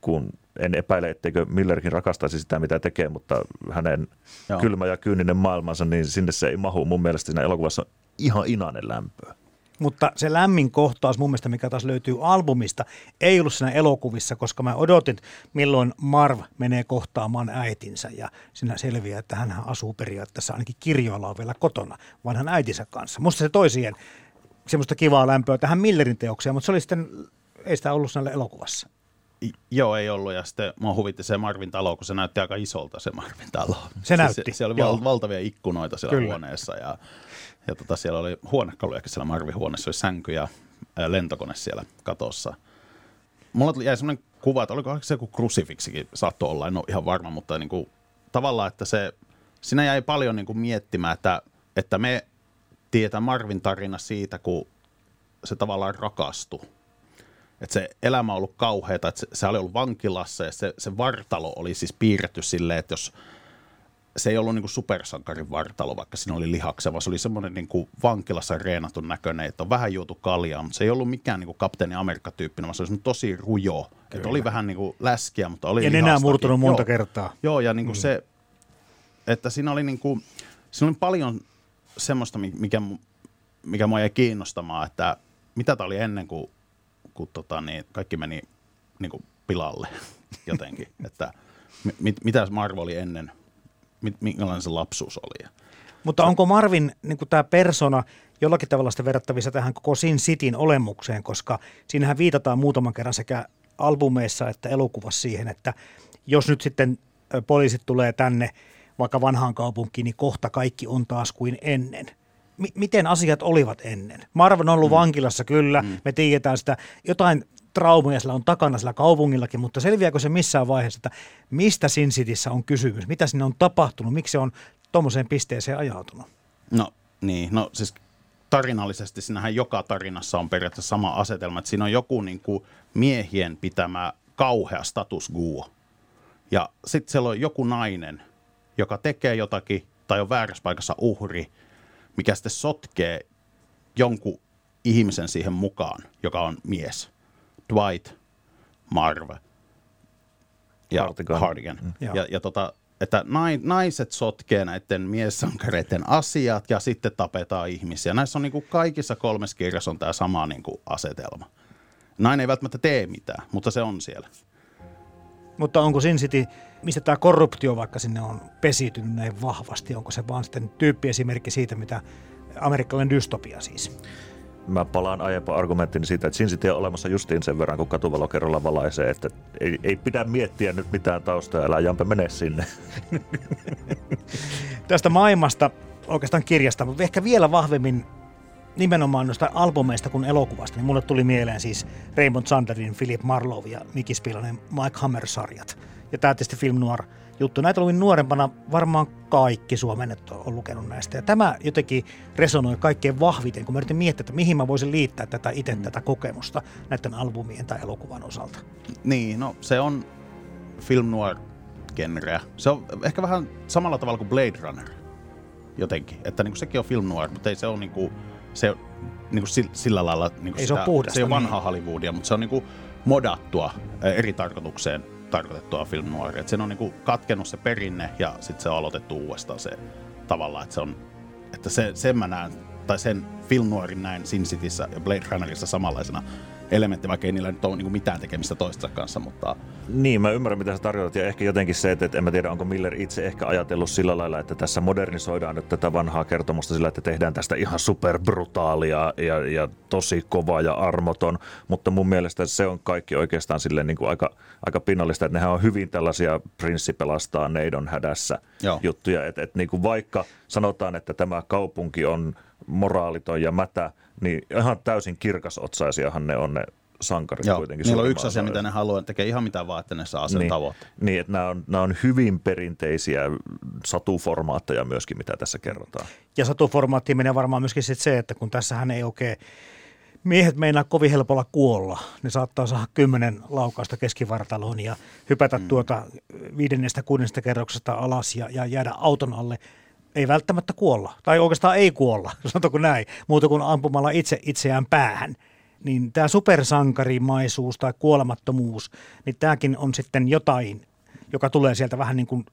kun en epäile, etteikö Millerkin rakastaisi sitä, mitä tekee, mutta hänen Joo. kylmä ja kyyninen maailmansa, niin sinne se ei mahu. Mun mielestä siinä elokuvassa ihan inainen lämpöä. Mutta se lämmin kohtaus mun mielestä, mikä taas löytyy albumista, ei ollut siinä elokuvissa, koska mä odotin, milloin Marv menee kohtaamaan äitinsä ja siinä selviää, että hän asuu periaatteessa ainakin kirjoilla vielä kotona vanhan äitinsä kanssa. Musta se toi siihen semmoista kivaa lämpöä tähän Millerin teokseen, mutta se oli sitten, ei sitä ollut siinä elokuvassa. Joo, ei ollut. Ja sitten mua huvitti se Marvin talo, kun se näytti aika isolta se Marvin talo. Se näytti. Se, siellä oli Joo. valtavia ikkunoita siellä Kyllä. huoneessa ja ja tota, siellä oli huonekalujakin siellä Marvin huoneessa, oli sänky ja lentokone siellä katossa. Mulla jäi sellainen kuva, että oliko se joku krusifiksikin saattoi olla, en ole ihan varma, mutta niin kuin, tavallaan, että se, siinä jäi paljon niin kuin miettimään, että, että me tietää Marvin tarina siitä, kun se tavallaan rakastui. Että se elämä on ollut kauheata, että se, se oli ollut vankilassa ja se, se vartalo oli siis piirretty silleen, että jos – se ei ollut niin kuin supersankarin vartalo, vaikka siinä oli lihakseva. Se oli semmoinen niin kuin vankilassa reenatun näköinen, että on vähän juotu kaljaa, mutta se ei ollut mikään niin kuin kapteeni Amerikka-tyyppinen, vaan se oli tosi rujo. Että oli vähän niin kuin läskiä, mutta oli Ja nenää murtunut monta joo. kertaa. Joo, ja niin kuin mm. se, että siinä oli, niin kuin, siinä oli paljon semmoista, mikä, mikä mua jäi kiinnostamaan, että mitä tämä oli ennen kuin, kuin tota, niin kaikki meni niin kuin pilalle (laughs) jotenkin. että mit, mitä Marvo oli ennen minkälainen se lapsuus oli. Mutta onko Marvin niin tämä persona jollakin tavalla sitä verrattavissa tähän koko Sin Cityn olemukseen, koska siinähän viitataan muutaman kerran sekä albumeissa että elokuvassa siihen, että jos nyt sitten poliisit tulee tänne vaikka vanhaan kaupunkiin, niin kohta kaikki on taas kuin ennen. M- miten asiat olivat ennen? Marvin on ollut mm. vankilassa kyllä, mm. me tiedetään sitä, jotain traumoja sillä on takana sillä kaupungillakin, mutta selviääkö se missään vaiheessa, että mistä Sin Cityssä on kysymys, mitä sinne on tapahtunut, miksi se on tuommoiseen pisteeseen ajautunut? No niin, no siis tarinallisesti sinähän joka tarinassa on periaatteessa sama asetelma, että siinä on joku niin kuin miehien pitämä kauhea status quo. Ja sitten siellä on joku nainen, joka tekee jotakin tai on väärässä paikassa uhri, mikä sitten sotkee jonkun ihmisen siihen mukaan, joka on mies. Dwight, Marv ja Hartigan. Hartigan. Mm. Ja, ja tota, että naiset sotkee näiden miessankareiden asiat ja sitten tapetaan ihmisiä. Näissä on niin kuin kaikissa kolmessa kirjassa on tämä sama niin kuin asetelma. Nainen ei välttämättä tee mitään, mutta se on siellä. Mutta onko Sin City, mistä tämä korruptio vaikka sinne on pesiytynyt näin vahvasti? Onko se vaan sitten tyyppiesimerkki siitä, mitä amerikkalainen dystopia siis? Mä palaan aiempaan argumenttiin siitä, että Sin City on olemassa justiin sen verran, kun katuvalo kerralla valaisee, että ei, ei pidä miettiä nyt mitään taustaa, älä Jampe mene sinne. (laughs) Tästä maailmasta, oikeastaan kirjasta, mutta ehkä vielä vahvemmin nimenomaan noista albumeista kuin elokuvasta, niin mulle tuli mieleen siis Raymond Sanderin, Philip Marlowe ja Nicky Spillanen Mike Hammer-sarjat. Ja tämä tietysti Film Noir juttu. Näitä oli nuorempana varmaan kaikki suomennet on lukenut näistä. Ja tämä jotenkin resonoi kaikkein vahviten, kun mä yritin miettiä, että mihin mä voisin liittää tätä itse mm. tätä kokemusta näiden albumien tai elokuvan osalta. Niin, no se on film noir genreä. Se on ehkä vähän samalla tavalla kuin Blade Runner jotenkin. Että niin kuin sekin on film noir, mutta ei se ole niin kuin se niin kuin sillä lailla... Niin kuin ei sitä, se ole puhdasta. Se ei ole vanhaa niin. Hollywoodia, mutta se on niin kuin modattua eri tarkoitukseen tarkoitettua film. Että sen on niin kuin katkennut se perinne ja sitten se on aloitettu uudestaan se tavalla, että se on, että se, sen mä näen, tai sen film noirin näin Sin Cityssä ja Blade Runnerissa samanlaisena elementti, vaikka ei niillä nyt ole niin mitään tekemistä toistensa kanssa. Mutta... Niin, mä ymmärrän mitä sä tarkoitat ja ehkä jotenkin se, että, että en mä tiedä onko Miller itse ehkä ajatellut sillä lailla, että tässä modernisoidaan nyt tätä vanhaa kertomusta sillä, että tehdään tästä ihan superbrutaalia ja, ja tosi kova ja armoton, mutta mun mielestä se on kaikki oikeastaan silleen niin kuin aika, aika pinnallista, että nehän on hyvin tällaisia prinssi pelastaa neidon hädässä Joo. juttuja, että, että niin kuin vaikka sanotaan, että tämä kaupunki on moraaliton ja mätä, niin ihan täysin kirkasotsaisiahan ne on ne sankarit Joo, kuitenkin. Niillä on yksi asia, mitä ne haluaa, tekee ihan mitä vaan, että ne saa sen niin, tavoitteen. Niin, että nämä on, nämä on hyvin perinteisiä satuformaatteja myöskin, mitä tässä kerrotaan. Ja satuformaattiin menee varmaan myöskin sit se, että kun tässähän ei oikein miehet meinaa kovin helpolla kuolla. Ne saattaa saada kymmenen laukausta keskivartaloon ja hypätä mm. tuota viidennestä kuudennesta kerroksesta alas ja, ja jäädä auton alle ei välttämättä kuolla, tai oikeastaan ei kuolla, (laughs) sanotaanko näin, muuta kuin ampumalla itse itseään päähän. Niin tämä supersankarimaisuus tai kuolemattomuus, niin tämäkin on sitten jotain, joka tulee sieltä vähän niin kuin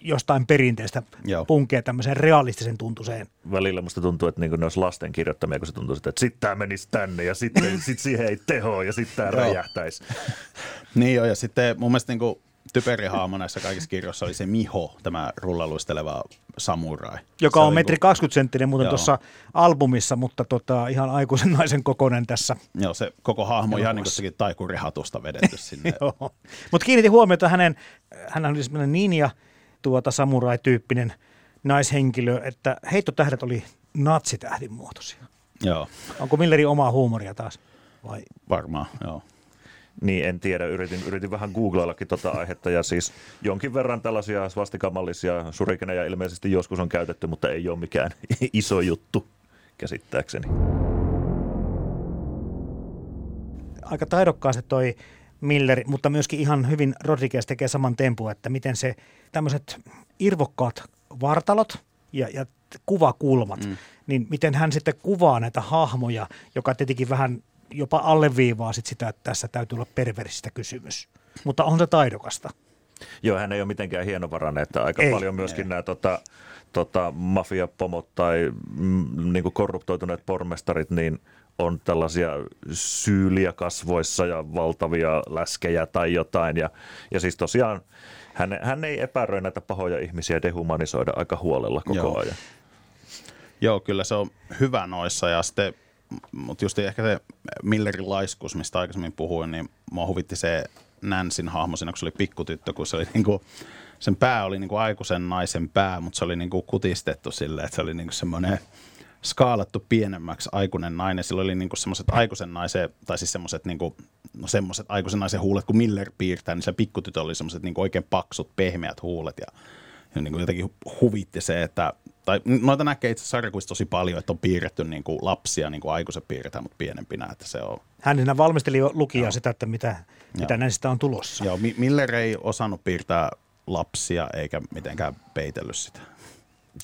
jostain perinteestä Joo. punkea tämmöiseen realistisen tuntuseen. Välillä musta tuntuu, että niin ne olisi lasten kirjoittamia, kun se tuntuu, että sitten tämä menisi tänne ja sitten sit siihen ei teho ja sitten tämä räjähtäisi. niin joo, ja sitten mun mielestä niin kuin typeri haamo näissä kaikissa kirjoissa oli se Miho, tämä rullaluisteleva samurai. Joka on metri 20 senttinen muuten tuossa albumissa, mutta tota, ihan aikuisen naisen kokoinen tässä. Joo, se koko hahmo ihan niin kuin taikurihatusta vedetty sinne. (laughs) Mutta kiinnitin huomiota hänen, hän oli semmoinen ninja, tuota samurai-tyyppinen naishenkilö, että heittotähdet oli natsitähdin muotoisia. Joo. Onko Milleri omaa huumoria taas? Vai? Varmaan, joo. Niin, en tiedä. Yritin, yritin vähän googlaillakin tuota aihetta ja siis jonkin verran tällaisia svastikamallisia surikeneja ilmeisesti joskus on käytetty, mutta ei ole mikään (laughs) iso juttu käsittääkseni. Aika taidokkaasti toi Miller, mutta myöskin ihan hyvin Rodriguez tekee saman tempun, että miten se tämmöiset irvokkaat vartalot ja, ja kuvakulmat, mm. niin miten hän sitten kuvaa näitä hahmoja, joka tietenkin vähän jopa alleviivaa sit sitä, että tässä täytyy olla perversistä kysymys. Mutta on se taidokasta. Joo, hän ei ole mitenkään hienovarainen, että aika ei, paljon myöskin ei. nämä tota, tota, mafiapomot tai mm, niin kuin korruptoituneet pormestarit, niin on tällaisia syyliä kasvoissa ja valtavia läskejä tai jotain. Ja, ja siis tosiaan hän, hän ei epäröi näitä pahoja ihmisiä dehumanisoida aika huolella koko Joo. ajan. Joo, kyllä se on hyvä noissa ja sitten, mutta just ehkä se Millerin laiskus, mistä aikaisemmin puhuin, niin mua huvitti se Nansin hahmo siinä, kun se oli pikkutyttö, kun se oli niinku, sen pää oli niinku aikuisen naisen pää, mutta se oli niinku kutistettu silleen, että se oli niinku semmoinen skaalattu pienemmäksi aikuinen nainen. Sillä oli niinku semmoiset aikuisen naisen, tai siis semmoiset niinku, no semmoiset aikuisen naisen huulet, kun Miller piirtää, niin se pikkutytö oli semmoiset niinku oikein paksut, pehmeät huulet ja, ja niinku jotenkin huvitti se, että tai noita näkee itse asiassa tosi paljon, että on piirretty niin kuin lapsia, niin kuin aikuiset piirretään, mutta pienempinä, että se on. Hän siinä valmisteli lukijaa sitä, että mitä, mitä näistä on tulossa. Joo, Miller ei osannut piirtää lapsia eikä mitenkään peitellyt sitä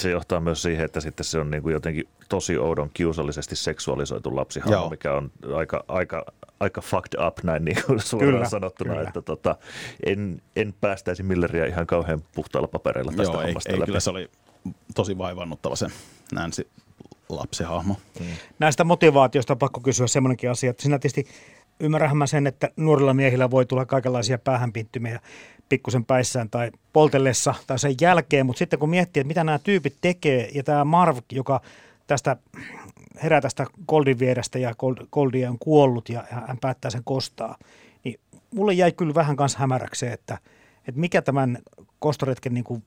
se johtaa myös siihen, että sitten se on niin kuin jotenkin tosi oudon kiusallisesti seksuaalisoitu lapsihahmo, mikä on aika, aika, aika fucked up näin niin kuin (laughs) suoraan kyllä, sanottuna, kyllä. että tota, en, en päästäisi Milleriä ihan kauhean puhtaalla papereilla tästä Joo, hommasta ei, läpi. ei, kyllä se oli tosi vaivannuttava se Nancy lapsihahmo. Hmm. Näistä motivaatiosta on pakko kysyä semmoinenkin asia, että sinä tietysti ymmärrän mä sen, että nuorilla miehillä voi tulla kaikenlaisia päähänpinttymiä pikkusen päissään tai poltellessa tai sen jälkeen, mutta sitten kun miettii, että mitä nämä tyypit tekee, ja tämä Marv, joka tästä herää tästä Goldin vierestä ja Goldia on kuollut ja hän päättää sen kostaa, niin mulle jäi kyllä vähän kanssa hämäräksi että, että mikä tämän kostoretken niin kuin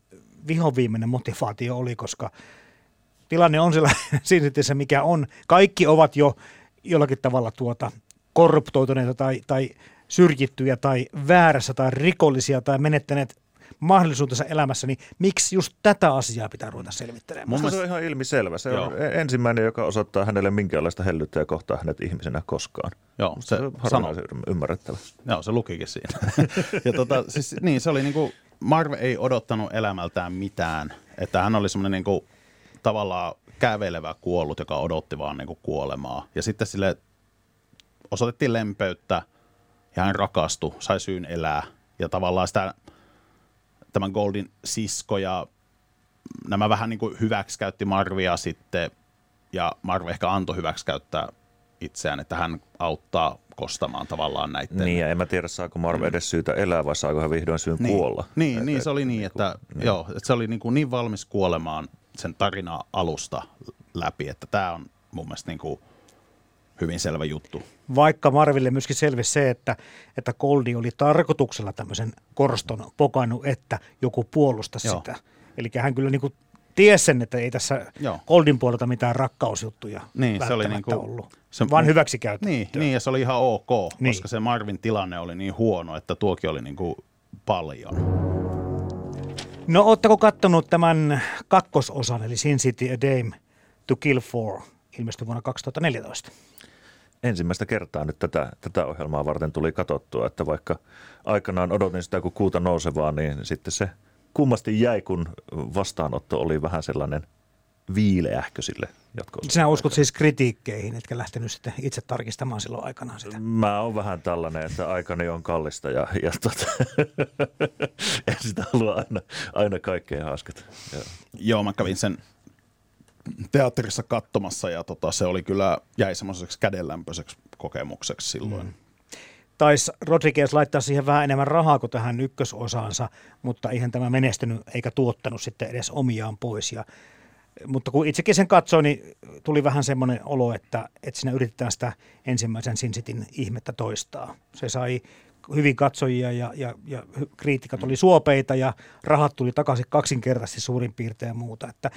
vihoviimeinen motivaatio oli, koska tilanne on sillä (laughs) siinä, mikä on. Kaikki ovat jo jollakin tavalla tuota korruptoituneita tai, tai syrjittyjä tai väärässä tai rikollisia tai menettäneet mahdollisuutensa elämässä, niin miksi just tätä asiaa pitää ruveta selvittelemään? Mun se on ihan ilmiselvä. Se Joo. on e- ensimmäinen, joka osoittaa hänelle minkäänlaista hellyttä ja kohtaa hänet ihmisenä koskaan. Joo, se, se sano. ymmärrettävä. Joo, se lukikin siinä. (laughs) ja tota, siis, niin, se oli niinku, Marve ei odottanut elämältään mitään. Että hän oli semmoinen niinku, tavallaan kävelevä kuollut, joka odotti vaan niinku kuolemaa. Ja sitten sille osoitettiin lempeyttä ja hän rakastui, sai syyn elää. Ja tavallaan sitä, tämän Goldin sisko ja nämä vähän niin kuin hyväksikäytti Marvia sitten, ja Marve ehkä antoi hyväksikäyttää itseään, että hän auttaa kostamaan tavallaan näitä. Niin, ja en mä tiedä, saako Marve mm. edes syytä elää, vai saako hän vihdoin syyn niin, kuolla. Niin, et, niin, se oli niin, niin että, niin. Joo, että se oli niin, kuin niin valmis kuolemaan sen tarina alusta läpi, että tämä on mun mielestä niin kuin – hyvin selvä juttu. Vaikka Marville myöskin selvisi se, että, että Goldi oli tarkoituksella tämmöisen korston pokannut, että joku puolusta sitä. Eli hän kyllä niin kuin tiesi sen, että ei tässä Joo. Goldin puolelta mitään rakkausjuttuja niin, se oli niin kuin, ollut, se, vaan hyväksikäyttöä. Niin, niin, ja se oli ihan ok, niin. koska se Marvin tilanne oli niin huono, että tuokin oli niin kuin paljon. No ootteko kattonut tämän kakkososan, eli Sin City A Dame to Kill For, ilmestyi vuonna 2014? ensimmäistä kertaa nyt tätä, tätä ohjelmaa varten tuli katsottua, että vaikka aikanaan odotin sitä kuin kuuta nousevaa, niin sitten se kummasti jäi, kun vastaanotto oli vähän sellainen viileähkö sille jatko Sinä uskot siis kritiikkeihin, etkä lähtenyt sitten itse tarkistamaan silloin aikanaan sitä? Mä oon vähän tällainen, että aikani on kallista ja, ja tota, (laughs) en sitä halua aina, aina kaikkea haskata. Joo. Joo, mä kävin sen teatterissa katsomassa ja tota, se oli kyllä, jäi semmoiseksi kädenlämpöiseksi kokemukseksi silloin. Mm. Taisi Rodriguez laittaa siihen vähän enemmän rahaa kuin tähän ykkösosaansa, mutta eihän tämä menestynyt eikä tuottanut sitten edes omiaan pois. Ja, mutta kun itsekin sen katsoin, niin tuli vähän semmoinen olo, että, että siinä yritetään sitä ensimmäisen Sinsitin ihmettä toistaa. Se sai hyvin katsojia ja, ja, ja kriitikat oli suopeita ja rahat tuli takaisin kaksinkertaisesti suurin piirtein ja muuta. Että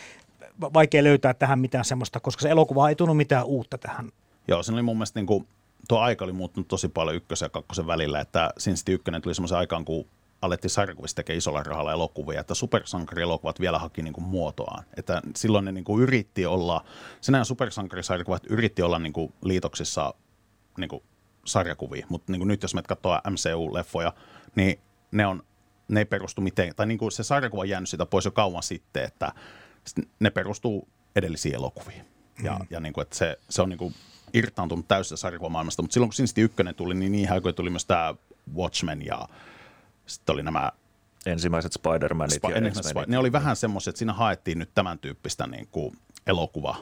vaikea löytää tähän mitään semmoista, koska se elokuva ei tunnu mitään uutta tähän. Joo, se oli mun mielestä niin kuin, tuo aika oli muuttunut tosi paljon ykkösen ja kakkosen välillä, että Sin City ykkönen tuli semmoisen aikaan, kun alettiin sarjakuvissa tekemään isolla rahalla elokuvia, että supersankarielokuvat vielä haki niin kuin muotoaan. Että silloin ne niin kuin yritti olla, sinä supersankarisarjakuvat yritti olla niin kuin liitoksissa niin kuin sarjakuvia, mutta niin kuin nyt jos me katsoo MCU-leffoja, niin ne, on, ne ei perustu miten, tai niin kuin se sarjakuva on jäänyt sitä pois jo kauan sitten, että ne perustuu edellisiin elokuviin. Ja, mm. ja niin kuin, että se, se on niin kuin irtaantunut täysin sarjakuvamaailmasta, mutta silloin kun Sin City 1 tuli, niin niin aikoina tuli myös tämä Watchmen ja sitten oli nämä ensimmäiset Spider-Manit Sp- ja Sp- Ne oli vähän semmoiset, että siinä haettiin nyt tämän tyyppistä niin kuin elokuva,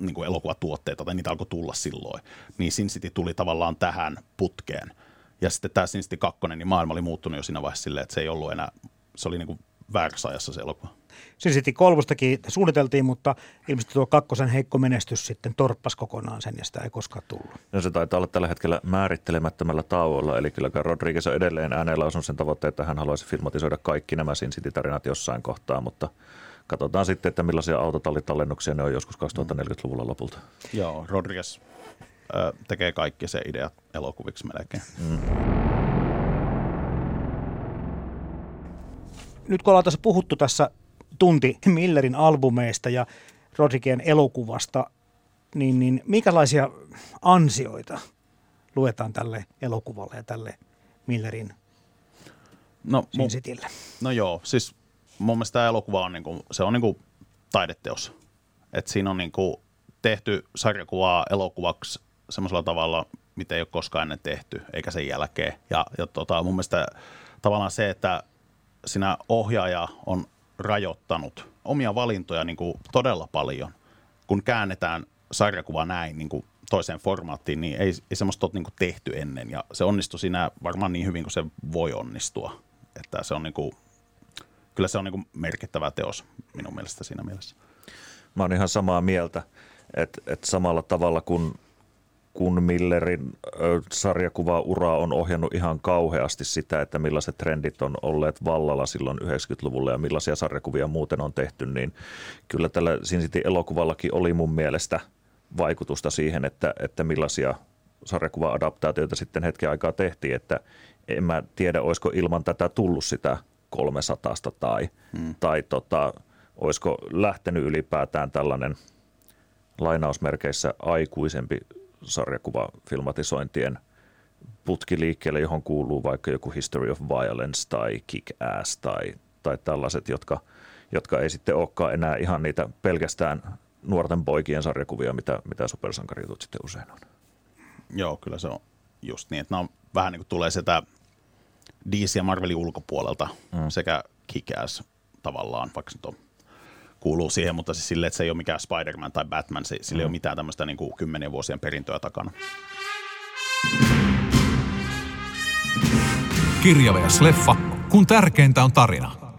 niin kuin elokuvatuotteita, tai niitä alkoi tulla silloin. Niin Sin City tuli tavallaan tähän putkeen. Ja sitten tämä Sin City 2, niin maailma oli muuttunut jo siinä vaiheessa silleen, että se ei ollut enää, se oli niin kuin väärässä ajassa se elokuva. Sin City kolmostakin suunniteltiin, mutta ilmeisesti tuo kakkosen heikko menestys sitten torppas kokonaan sen ja sitä ei koskaan tullut. Ja se taitaa olla tällä hetkellä määrittelemättömällä tauolla, eli kyllä Rodriguez on edelleen äänellä on sen tavoitteen, että hän haluaisi filmatisoida kaikki nämä Sin City-tarinat jossain kohtaa, mutta katsotaan sitten, että millaisia autotallitallennuksia ne on joskus 2040-luvulla lopulta. Joo, Rodriguez ö, tekee kaikki se ideat elokuviksi melkein. Mm. Nyt kun ollaan tässä puhuttu tässä tunti (laughs) Millerin albumeista ja Rodriguezin elokuvasta, niin, niin minkälaisia ansioita luetaan tälle elokuvalle ja tälle Millerin no, Citylle? No joo, siis mun mielestä tämä elokuva on, niinku, se on niinku taideteos. Et siinä on niinku tehty sarjakuvaa elokuvaksi semmoisella tavalla, mitä ei ole koskaan ennen tehty, eikä sen jälkeen. Ja, ja tota, mun mielestä tavallaan se, että siinä ohjaaja on rajoittanut omia valintoja niin kuin todella paljon. Kun käännetään sarjakuva näin niin kuin toiseen formaattiin, niin ei, ei semmoista ole niin kuin tehty ennen. Ja se onnistui siinä varmaan niin hyvin kuin se voi onnistua. Että se on niin kuin, kyllä se on niin kuin merkittävä teos minun mielestä siinä mielessä. Mä oon ihan samaa mieltä, että, että samalla tavalla kuin kun Millerin sarjakuva-ura on ohjannut ihan kauheasti sitä, että millaiset trendit on olleet vallalla silloin 90-luvulla ja millaisia sarjakuvia muuten on tehty, niin kyllä tällä Sin City-elokuvallakin oli mun mielestä vaikutusta siihen, että, että millaisia sarjakuva-adaptaatioita sitten hetken aikaa tehtiin, että en mä tiedä, olisiko ilman tätä tullut sitä 300 tai, hmm. tai tota, olisiko lähtenyt ylipäätään tällainen lainausmerkeissä aikuisempi sarjakuvafilmatisointien putki liikkeelle, johon kuuluu vaikka joku History of Violence tai Kick-Ass tai, tai tällaiset, jotka, jotka ei sitten olekaan enää ihan niitä pelkästään nuorten poikien sarjakuvia, mitä, mitä supersankarijutut sitten usein on. Joo, kyllä se on just niin, että nämä on vähän niin kuin tulee sitä DC ja Marvelin ulkopuolelta mm. sekä Kick-Ass tavallaan, vaikka se on kuuluu siihen, mutta siis sille, että se ei ole mikään Spider-Man tai Batman, se, sillä mm. ei ole mm. mitään tämmöistä niin kuin kymmenien vuosien perintöä takana. Kirja vs. leffa, kun tärkeintä on tarina.